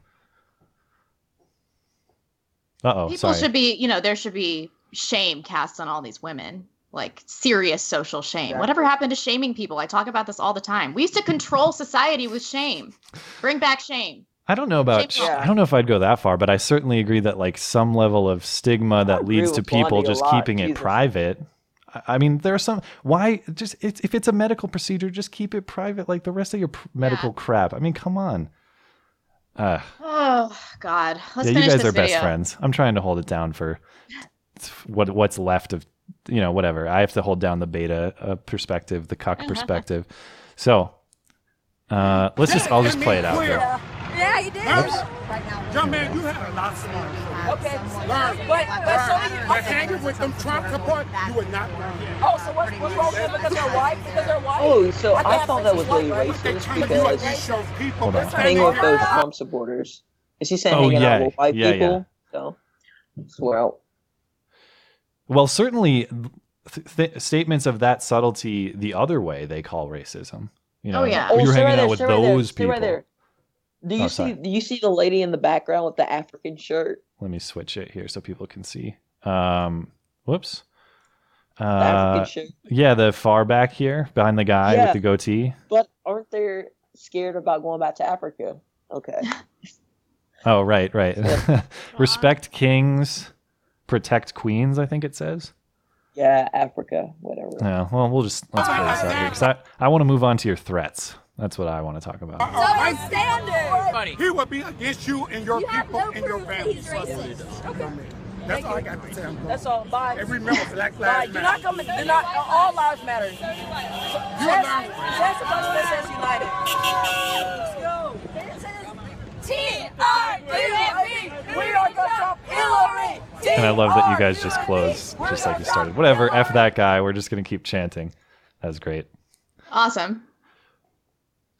Uh oh, People sorry. should be, you know, there should be shame cast on all these women, like serious social shame. Whatever happened to shaming people? I talk about this all the time. We used to control society with shame. Bring back shame. I don't know about. Shameful. I don't know if I'd go that far, but I certainly agree that like some level of stigma that leads to people just lot, keeping it private. I- I mean, there are some. Why just it's, if it's a medical procedure, just keep it private, like the rest of your pr- medical crap. I mean, come on. Uh, Oh God, let's yeah, you guys this are video. best friends. I'm trying to hold it down for what what's left of you know whatever. I have to hold down the beta uh, perspective, the cuck perspective. So uh, let's just I'll just play it out. here. Yeah, you did. Whoops. Right now, Young man, you had a lot of learn. Okay. Learn. But, but so learn. you, But okay. hanging with them Trump support, you would not learn. Oh, so what's, what's wrong with them because they're white? Because they're white? Oh, so I can't thought that was really white, racist trying to do because against your people. Hold on. That's hanging with those Trump supporters. Is he saying Oh, hanging yeah. out with white Yeah, people? So, well, Well, certainly th- th- statements of that subtlety the other way they call racism. You know, Oh, yeah. oh, you're stay hanging right out there, with stay right there, those stay people. Right there. Do you Oh, see? sorry. Do you see the lady in the background with the African shirt? Let me switch it here so people can see. Um, whoops. The Uh, African shirt. yeah, the far back here behind the guy Yeah. with the goatee. But aren't they scared about going back to Africa? Okay. Oh, right, right. Respect kings, protect queens. I think it says. Yeah, Africa, whatever. Yeah. Well, we'll just let's play this out here because I, I want to move on to your threats. That's what I want to talk about. A white standard. Buddy. He would be against you and your You people no and your family. he's racist. Okay. That's all I got to say. I'm That's all. Bye. And remember, Black Bye. Lives You're not coming. You're not. All lives matter. You Chance, allow- Chance the president says united. Let's go. T-R-U-M-P. We are gonna Trump Hillary. And I love that you guys just closed just like you started. Whatever. F that guy. We're just gonna keep chanting. That was great. Awesome.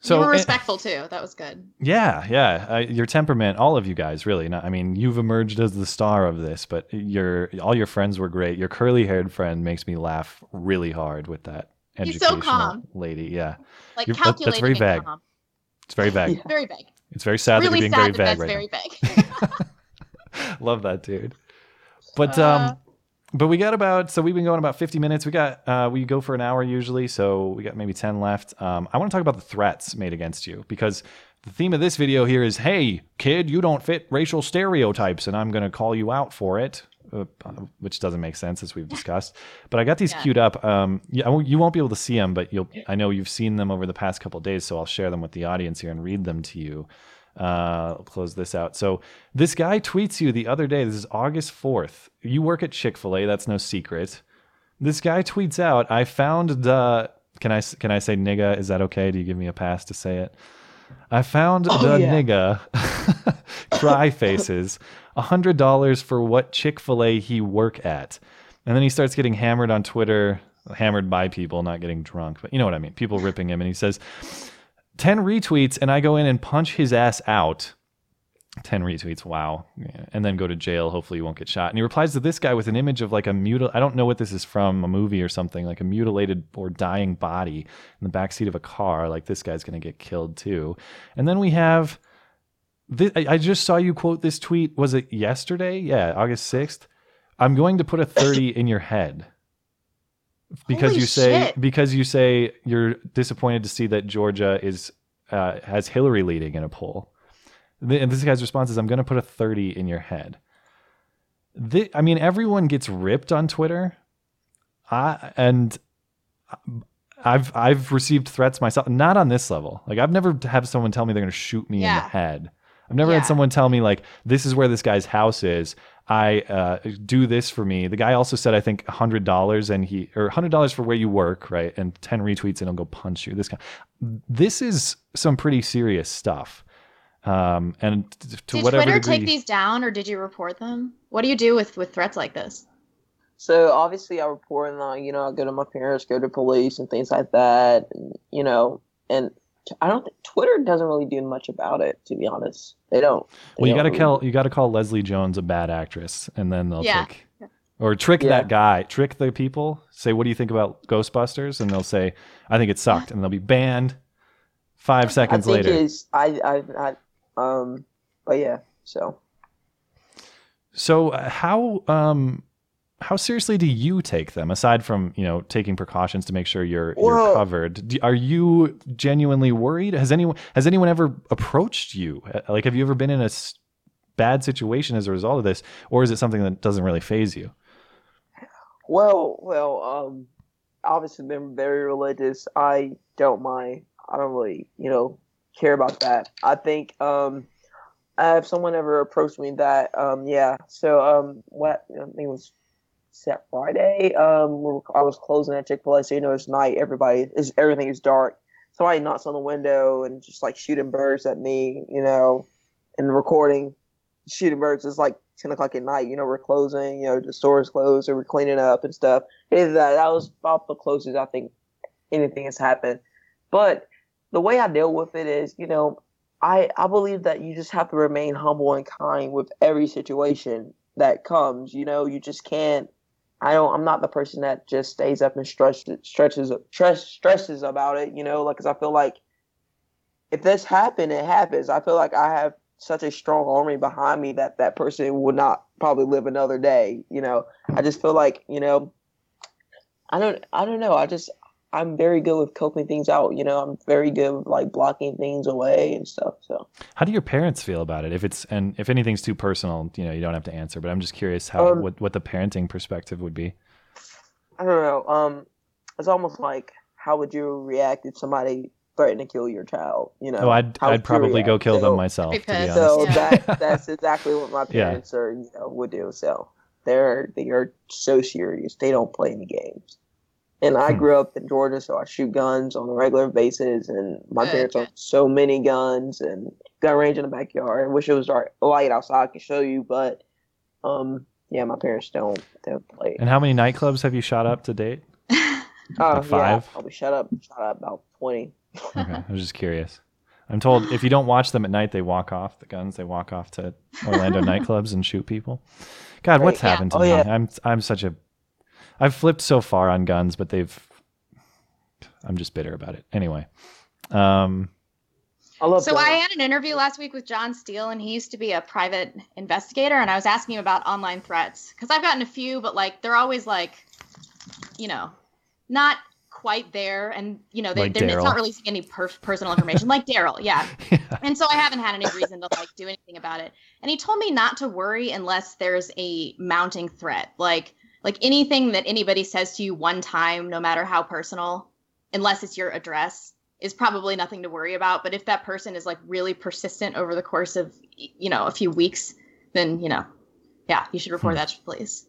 So you were respectful too. That was good. Yeah, yeah. Uh, your temperament, all of you guys, really. Not, I mean, you've emerged as the star of this, but your all your friends were great. Your curly-haired friend makes me laugh really hard with that He's so educational calm. lady. Yeah, Like You're- calculating that's very vague. calm. It's very vague. Very vague. It's very sad really that you're being sad very that vague right very vague. now. Love that, dude. But Uh, um, but we got about so we've been going about 50 minutes. We got uh, we go for an hour usually, so we got maybe 10 left. Um, I want to talk about the threats made against you because the theme of this video here is, hey kid, you don't fit racial stereotypes, and I'm going to call you out for it. Uh, which doesn't make sense as we've discussed, but I got these Yeah. queued up. Um, you won't be able to see them, but you'll. I know you've seen them over the past couple days, so I'll share them with the audience here and read them to you. Uh, I'll close this out. So this guy tweets you the other day. This is August 4th. You work at Chick fil A. That's no secret. This guy tweets out, I found the. Can I, can I say nigga? Is that okay? Do you give me a pass to say it? I found Oh, the yeah. nigga cry faces $100 for what Chick fil A he work at. And then he starts getting hammered on Twitter, hammered by people, not getting drunk, but you know what I mean. People ripping him. And he says, 10 retweets and I go in and punch his ass out. 10 retweets, wow. Yeah. And then go to jail. Hopefully you won't get shot. And he replies to this guy with an image of like a mutil I don't know what this is from, a movie or something, like a mutilated or dying body in the backseat of a car. Like this guy's going to get killed too. And then we have this, I I just saw you quote this tweet. Was it yesterday? Yeah, August 6th. I'm going to put a 30 in your head. Because Holy you say shit. because you say you're disappointed to see that Georgia is uh, has Hillary leading in a poll. And this guy's response is, "I'm going to put a 30 in your head." I mean, everyone gets ripped on Twitter, I, and I've I've received threats myself, not on this level. Like I've never had someone tell me they're going to shoot me in the head. I've never Yeah. had someone tell me like, "This is where this guy's house is." I uh, do this for me. The guy also said, I think hundred dollars, and he or hundred dollars for where you work, right? And ten retweets, and he'll go punch you. This guy, this is some pretty serious stuff. Um, and to Did whatever Twitter degree, take these down, or did you report them? What do you do with with threats like this? So obviously, I report and you know I go to my parents, go to police and things like that. And, you know, and t- I don't think Twitter doesn't really do much about it. To be honest, they don't. They well, you got don't to really- call you got to call Leslie Jones a bad actress, and then they'll Yeah. take or trick Yeah. that guy, trick the people. Say, what do you think about Ghostbusters? And they'll say, I think it sucked, and they'll be banned. Five I seconds think later, it's I I I um, but yeah. So So uh, how um how seriously do you take them aside from, you know, taking precautions to make sure you're you're covered? Do, are you genuinely worried? Has anyone has anyone ever approached you? Uh, Like have you ever been in a s- bad situation as a result of this or is it something that doesn't really phase you? well well um, obviously been very religious. I don't mind. I don't really you know care about that. I think um. If someone ever approached me that, um, yeah. So, um, what I think it was set Friday. Um, I was closing at Chick Fil A, so you know it's night. Everybody is everything is dark. Somebody knocks on the window and just like shooting birds at me, you know, and recording. shooting birds. It's like ten o'clock at night. You know, we're closing. You know, the store's closed, or we're cleaning up and stuff. That, that was about the closest I think anything has happened. But the way I deal with it is, you know, I I believe that you just have to remain humble and kind with every situation that comes. You know, you just can't. I don't. I'm not the person that just stays up and stretches stretches stress, stresses about it. You know, like because I feel like if this happened, it happens. I feel like I have such a strong army behind me that that person would not probably live another day. You know, I just feel like you know. I don't. I don't know. I just. I'm very good with coping things out. You know, I'm very good with like blocking things away and stuff. So How do your parents feel about it? If it's and if anything's too personal, you know, you don't have to answer. But I'm just curious how Um, what what the parenting perspective would be. I don't know. Um, it's almost like how would you react if somebody threatened to kill your child? You know, Oh, I'd I'd probably go react? kill them myself. To be honest. So that that's exactly what my Yeah. parents are, you know, would do. So they're they are so serious. They don't play any games. And I Hmm. grew up in Georgia, so I shoot guns on a regular basis. And my Good, parents own so many guns and gun range in the backyard. I wish it was dark, light outside. I could show you, but um, yeah, my parents don't don't play. And how many nightclubs have you shot up to date? Oh, Like five? Yeah, probably shut up. Shut up about twenty. Okay, I was just curious. I'm told if you don't watch them at night, they walk off the guns. They walk off to Orlando nightclubs and shoot people. God, what's Right. Yeah. happened to Oh, me? yeah. I'm I'm such a I've flipped so far on guns, but they've I'm just bitter about it. Anyway, um, I love So I had an interview last week with John Steele, and he used to be a private investigator, and I was asking him about online threats because I've gotten a few, but like they're always like, you know, not quite there, and you know, they, Like they're it's Daryl. not releasing any per- personal information, like Daryl, yeah. And so I haven't had any reason to like do anything about it. And he told me not to worry unless there's a mounting threat, like like anything that anybody says to you one time, no matter how personal, unless it's your address is probably nothing to worry about but if that person is like really persistent over the course of you know a few weeks then you know yeah you should report Hmm. that to police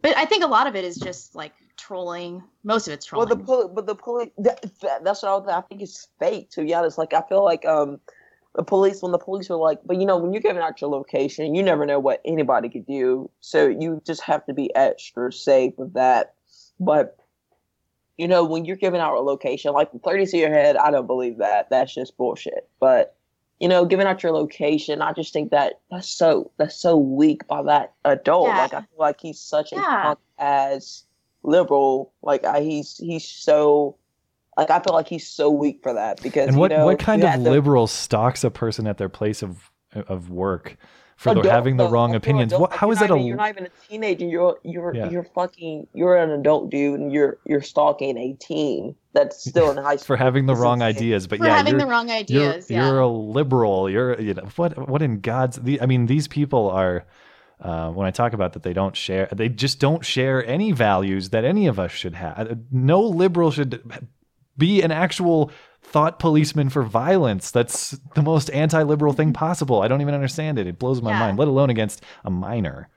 but i think a lot of it is just like trolling most of it's trolling. Well, the poli- but the police that, that, that's what I, I think is fake. To be honest, like I feel like um the police when the police are like, but you know when you give giving out your location, you never know what anybody could do, so you just have to be extra safe with that. But you know when you're giving out a location, like the 30 to your head, I don't believe that. That's just bullshit. But you know, giving out your location, I just think that that's so that's so weak by that adult. Yeah. Like I feel like he's such a Yeah. punk ass liberal. Like I, he's he's so like I feel like he's so weak for that because and what you know, what kind of had to- liberal stalks a person at their place of of work for adult, having the though, wrong like, you're opinions? adult, What, like, how you're not that a even- You're not even a teenager. You're you're Yeah. you're fucking. You're an adult dude, and you're you're stalking a teen that's still in high school for having the This wrong insane. ideas? But For yeah, having you're, the wrong you're- ideas, You're, a liberal. You're you know what what in God's the I mean these people are. Uh, when I talk about that, they don't share. They just don't share any values that any of us should have. No liberal should be an actual thought policeman for violence. That's the most anti-liberal thing possible. I don't even understand it. It blows my Yeah. mind. Let alone against a minor.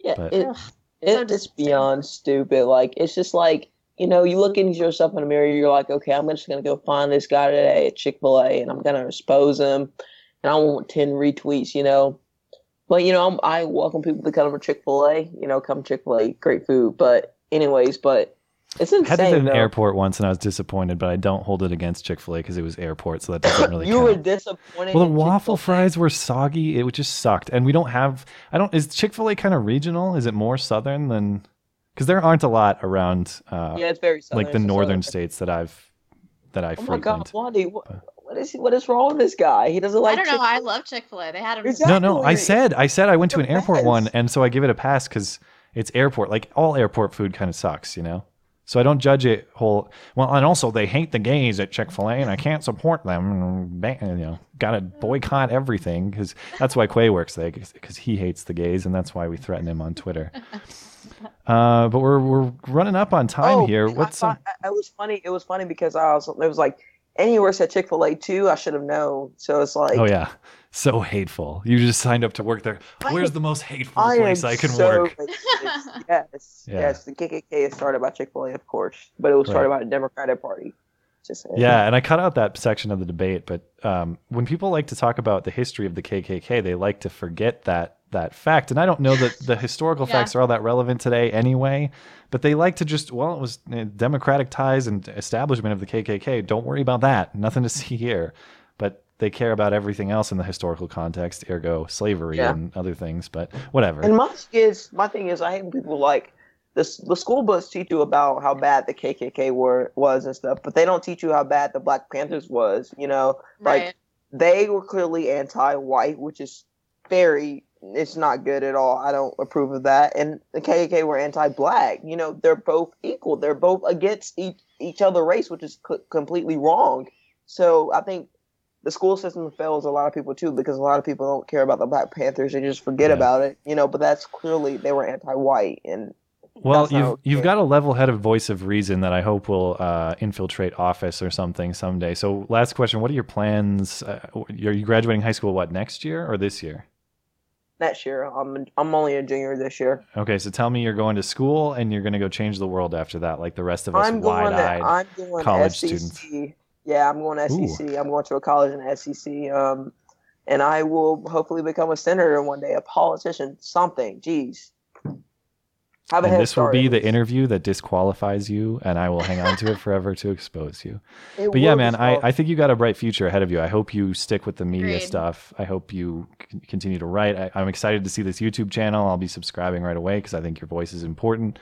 Yeah, But- it, Ugh, it, so it's beyond stupid. Like it's just like you know, you look into yourself in the mirror, you're like, okay, I'm just gonna go find this guy today at Chick Fil A, and I'm gonna expose him, and I want ten retweets, you know. But you know, I'm, I welcome people to come to Chick Fil A. You know, come Chick Fil A, great food. But anyways, but it's I insane. had it at an though. airport once and I was disappointed, but I don't hold it against Chick fil A because it was airport, so that doesn't really matter. you count. were disappointed. well, the waffle Chick-fil-A? fries were soggy. It would just sucked. And we don't have, I don't, is Chick fil A kind of regional? Is it more southern than, because there aren't a lot around, uh, Yeah, it's very southern. like the It's northern southern- states that I've, that I Oh my god, frequent. What, what is what is wrong with this guy? He doesn't like. i don't know Chick- i love chick-fil-a they had them Exactly. No, no, I said, I said I went to an airport one, and so I give it a pass because it's airport. Like all airport food kind of sucks, you know. So I don't judge it whole. Well, and also they hate the gays at Chick Fil A, and I can't support them. Ban- You know, gotta boycott everything because that's why Quay works there because he hates the gays, and that's why we threaten him on Twitter. Uh, but we're we're running up on time Oh, here. What's some? thought- I- It was funny. It was funny because I was. It was like, and he works at Chick Fil A too. I should have known. So it's like, Oh yeah, so hateful. You just signed up to work there. Where's the most hateful I place I can so work? yes, Yeah. yes. The KKK is started by Chick Fil A, of course, but it was Right. started by the Democratic Party. Just saying. Yeah, and I cut out that section of the debate, but um, when people like to talk about the history of the KKK, they like to forget that that fact. And I don't know that the historical Yeah. facts are all that relevant today anyway, but they like to just well, it was uh, democratic ties and establishment of the KKK. Don't worry about that. Nothing to see here. But they care about everything else in the historical context, ergo slavery Yeah. and other things. But whatever. And my kids, my thing is, I hate when people like this. The school books teach you about how bad the KKK were was and stuff, but they don't teach you how bad the Black Panthers was. You know, like they were clearly anti-white, which is very. It's not good at all. I don't approve of that. And the KKK were anti-black. You know, they're both equal. They're both against each each other race, which is c- completely wrong. So I think the school system fails a lot of people too because a lot of people don't care about the Black Panthers. They just forget Yeah. about it, you know. But that's clearly they were anti-white, and Well, you've you've got a level-headed voice of reason that I hope will uh, infiltrate office or something someday. So, last question: What are your plans? Uh, are you graduating high school what next year or this year? Next year I'm I'm only a junior this year. Okay, so tell me you're going to school and you're going to go change the world after that, like the rest of us I'm going. To, wide-eyed I'm going college SEC. students. Yeah, I'm going to SEC. I'm going to a college in SEC. Um, and I will hopefully become a senator one day, a politician, something. Jeez. Have a And head this will be the interview that disqualifies you, and I will hang on to it forever to expose you. It But yeah, man, I, I think you got a bright future ahead of you. I hope you stick with the media Agreed. stuff. I hope you c- continue to write. I, I'm excited to see this YouTube channel. I'll be subscribing right away because I think your voice is important.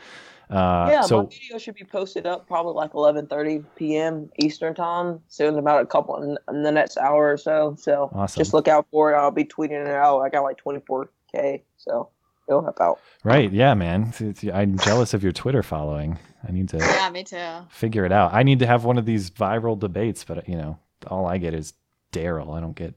Uh, yeah, so my video should be posted up probably like 11:30 p.m. Eastern time. So in about a couple in, in the next hour or so. So Awesome. just look out for it. I'll be tweeting it out. I got like 24k, so it'll help out. right, yeah, man. It's- it's- I'm jealous of your Twitter following. I need to Yeah, me too. figure it out. I need to have one of these viral debates, but you know, all I get is Daryl. I don't get.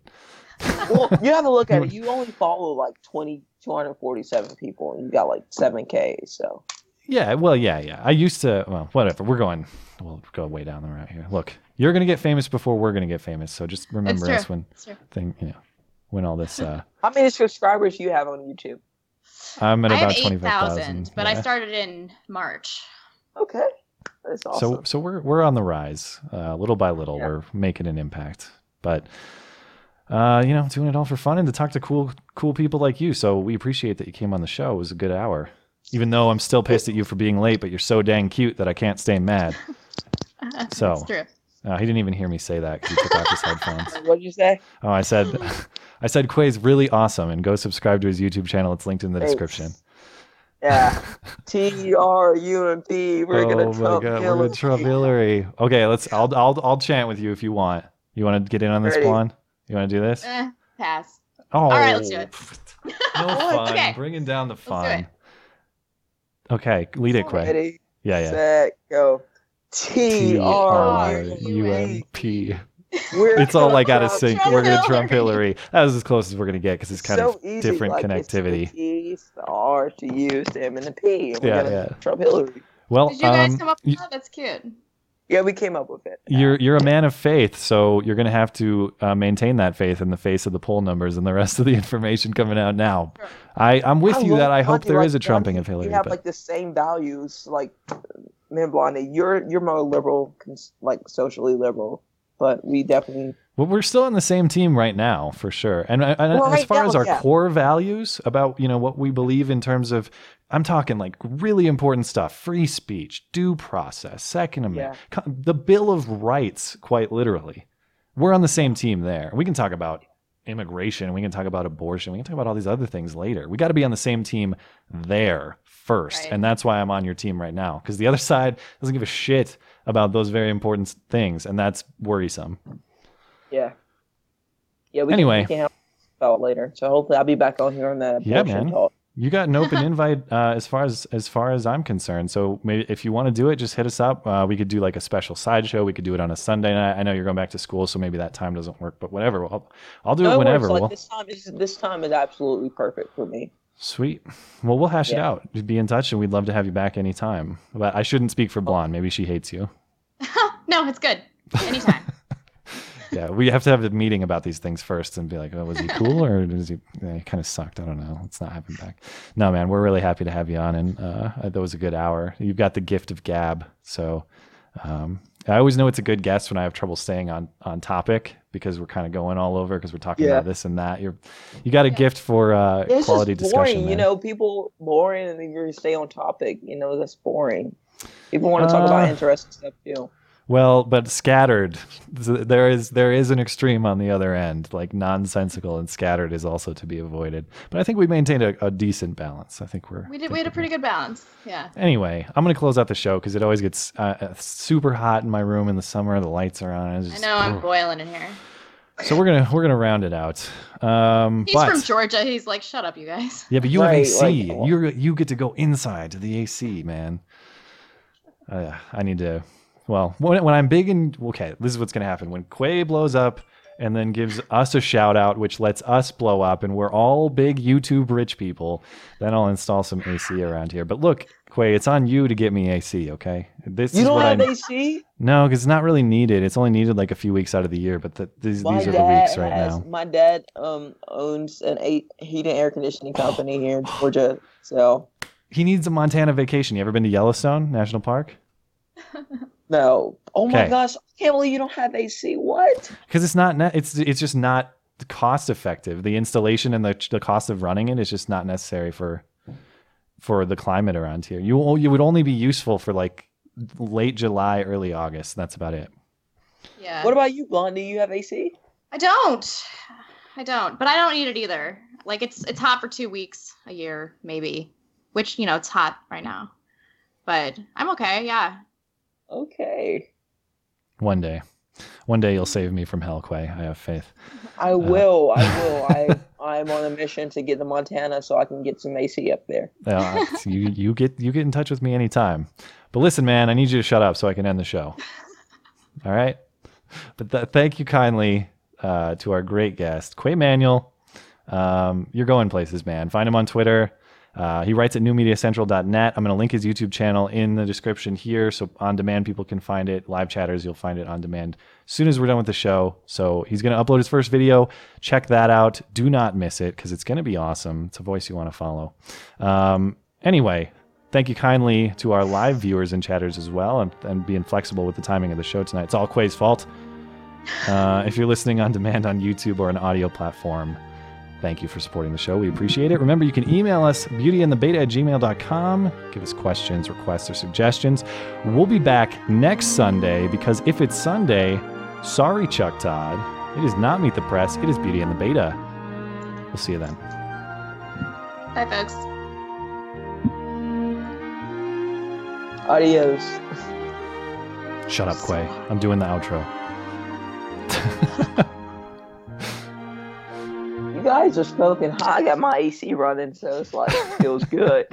well, you have to look at it. You only follow like 20, 247 people, and you got like 7k. So Yeah, well, yeah, yeah. I used to. Well, whatever. We're going. We'll go way down the route here. Look, you're gonna get famous before we're gonna get famous. So just remember true. us when thing, you know, when all this. uh how many subscribers you have on YouTube? I'm at I about twenty eight five thousand, thousand. but I started in March. Okay, that's awesome. So so we're we're on the rise, uh, little by little. Yeah. We're making an impact, but. Uh, you know, doing it all for fun and to talk to cool, cool people like you. So we appreciate that you came on the show. It was a good hour, even though I'm still pissed at you for being late. But you're so dang cute that I can't stay mad. So it's true. Uh, he didn't even hear me say that because he took off his headphones. What'd you say? Oh, I said, I said Quay's really awesome, and go subscribe to his YouTube channel. It's linked in the Thanks. description. Yeah, T R U M P. We're gonna oh my Trump god, we're Hillary. gonna Trump Hillary. Okay, let's. I'll I'll I'll chant with you if you want. You want to get in on this, Ready. Blonde? You want to do this? Eh, pass. Oh, All right, let's do it. No fun. Okay. Bringing down the do fun. it. Okay, lead it, Quay. Ready, Yeah, yeah. set, go. T T R R U U M M P. We're It's all gonna I gotta Trump sync. We're gonna Trump Hillary. Hillary. That was as close as we're gonna get because it's kind so of easy, different like, connectivity. T, it's the R to U, to M, and the P. And Yeah, yeah. Trump Hillary. Well, Did you guys um, come up with that? That's cute. Yeah, we came up with it. You're you're a man of faith, so you're going to have to uh, maintain that faith in the face of the poll numbers and the rest of the information coming out now. I I'm with I you that I hope Blondie, there like, is a trumping of Hillary. You have but like the same values, like me and Blondie. You're you're more liberal, like socially liberal, but we definitely well, we're still on the same team right now for sure. And, uh, and Well, as right far now, as our yeah. core values about you know what we believe in terms of, I'm talking like really important stuff: free speech, due process, Second Amendment, co- the Bill of Rights, quite literally. We're on the same team there. We can talk about immigration, we can talk about abortion, we can talk about all these other things later. We got to be on the same team there first. Right. And that's why I'm on your team right now because the other side doesn't give a shit about those very important things. And that's worrisome. yeah yeah. We Anyway. can, we can have about later. So hopefully I'll be back on here on that Yeah, man. talk. You got an open invite uh, as far as as far as I'm concerned. So maybe if you want to do it, just hit us up. Uh, we could do like a special sideshow. We could do it on a Sunday night. I know you're going back to school, so maybe that time doesn't work. But whatever, I'll, I'll do No, it whenever. Like We'll- this time is this time is absolutely perfect for me. Sweet. Well, we'll hash it out. Just be in touch, and we'd love to have you back anytime. But I shouldn't speak for Blonde. Maybe she hates you. No, it's good. Anytime. Yeah, we have to have a meeting about these things first and be like, oh, was he cool or does he, yeah, he kind of sucked? I don't know. Let's not have him back. No, man, we're really happy to have you on. And uh, that was a good hour. You've got the gift of gab. So um, I always know it's a good guest when I have trouble staying on on topic because we're kind of going all over because we're talking Yeah. about this and that. You're you got a gift for uh, It's quality just boring, discussion. you man. know. People boring, and then you stay on topic. You know, that's boring. People want to talk about Uh, interesting stuff too. Well, but scattered. There is there is an extreme on the other end. Like nonsensical and scattered is also to be avoided. But I think we maintained a, a decent balance. I think we're We did. We had a pretty good balance. Yeah. Anyway, I'm gonna close out the show because it always gets uh, uh, super hot in my room in the summer. The lights are on. It's I know I'm boiling in here. So we're gonna we're gonna round it out. Um, He's but from Georgia. He's like, shut up, you guys. yeah, but you Right, have AC. like- you you get to go inside to the AC, man. Uh, I need to. Well, when, when I'm big and okay, this is what's gonna happen when Quay blows up and then gives us a shout out, which lets us blow up, and we're all big YouTube rich people. Then I'll install some AC around here. But look, Quay, it's on you to get me AC. Okay, this You is don't what have I. AC. No, because it's not really needed. It's only needed like a few weeks out of the year, but the, these, My these are the dad weeks right has. now. My dad um owns an eight heat and air conditioning company here in Georgia. So He needs a Montana vacation. You ever been to Yellowstone National Park? no. Oh my Okay. gosh! I can't believe you don't have AC. What? Because it's not. Ne- it's it's just not cost effective. The installation and the the cost of running it is just not necessary for for the climate around here. You o- you would only be useful for like late July, early August. That's about it. Yeah. What about you, Blondie? You have AC? I don't. I don't. But I don't need it either. Like it's it's hot for two weeks a year, maybe. Which you know it's hot right now. But I'm okay. Yeah. Okay. One day, one day you'll save me from hell, Quay. I have faith. I will. I will. I I'm on a mission to get to Montana so I can get some AC up there. Uh, you you get you get in touch with me anytime. But listen, man, I need you to shut up so I can end the show. All right. But th- thank you kindly uh, to our great guest, Quay Manuel. Um, you're going places, man. Find him on Twitter. Uh, he writes at newmediacentral.net. I'm going to link his YouTube channel in the description here. So on demand, people can find it. Live chatters, you'll find it on demand as soon as we're done with the show. So he's going to upload his first video. Check that out. Do not miss it because it's going to be awesome. It's a voice you want to follow. Um, anyway, thank you kindly to our live viewers and chatters as well and, and being flexible with the timing of the show tonight. It's all Quay's fault. Uh, if you're listening on demand on YouTube or an audio platform, thank you for supporting the show. We appreciate it. Remember, you can email us beautyandthebeta at gmail.com. Give us questions, requests, or suggestions. We'll be back next Sunday because if it's Sunday, sorry, Chuck Todd. It is not Meet the Press, it is Beauty and the Beta. We'll see you then. Bye, folks. Adios. Shut up, Quay. I'm doing the outro. Guys are smoking hot. I got my AC running, so it's like feels good.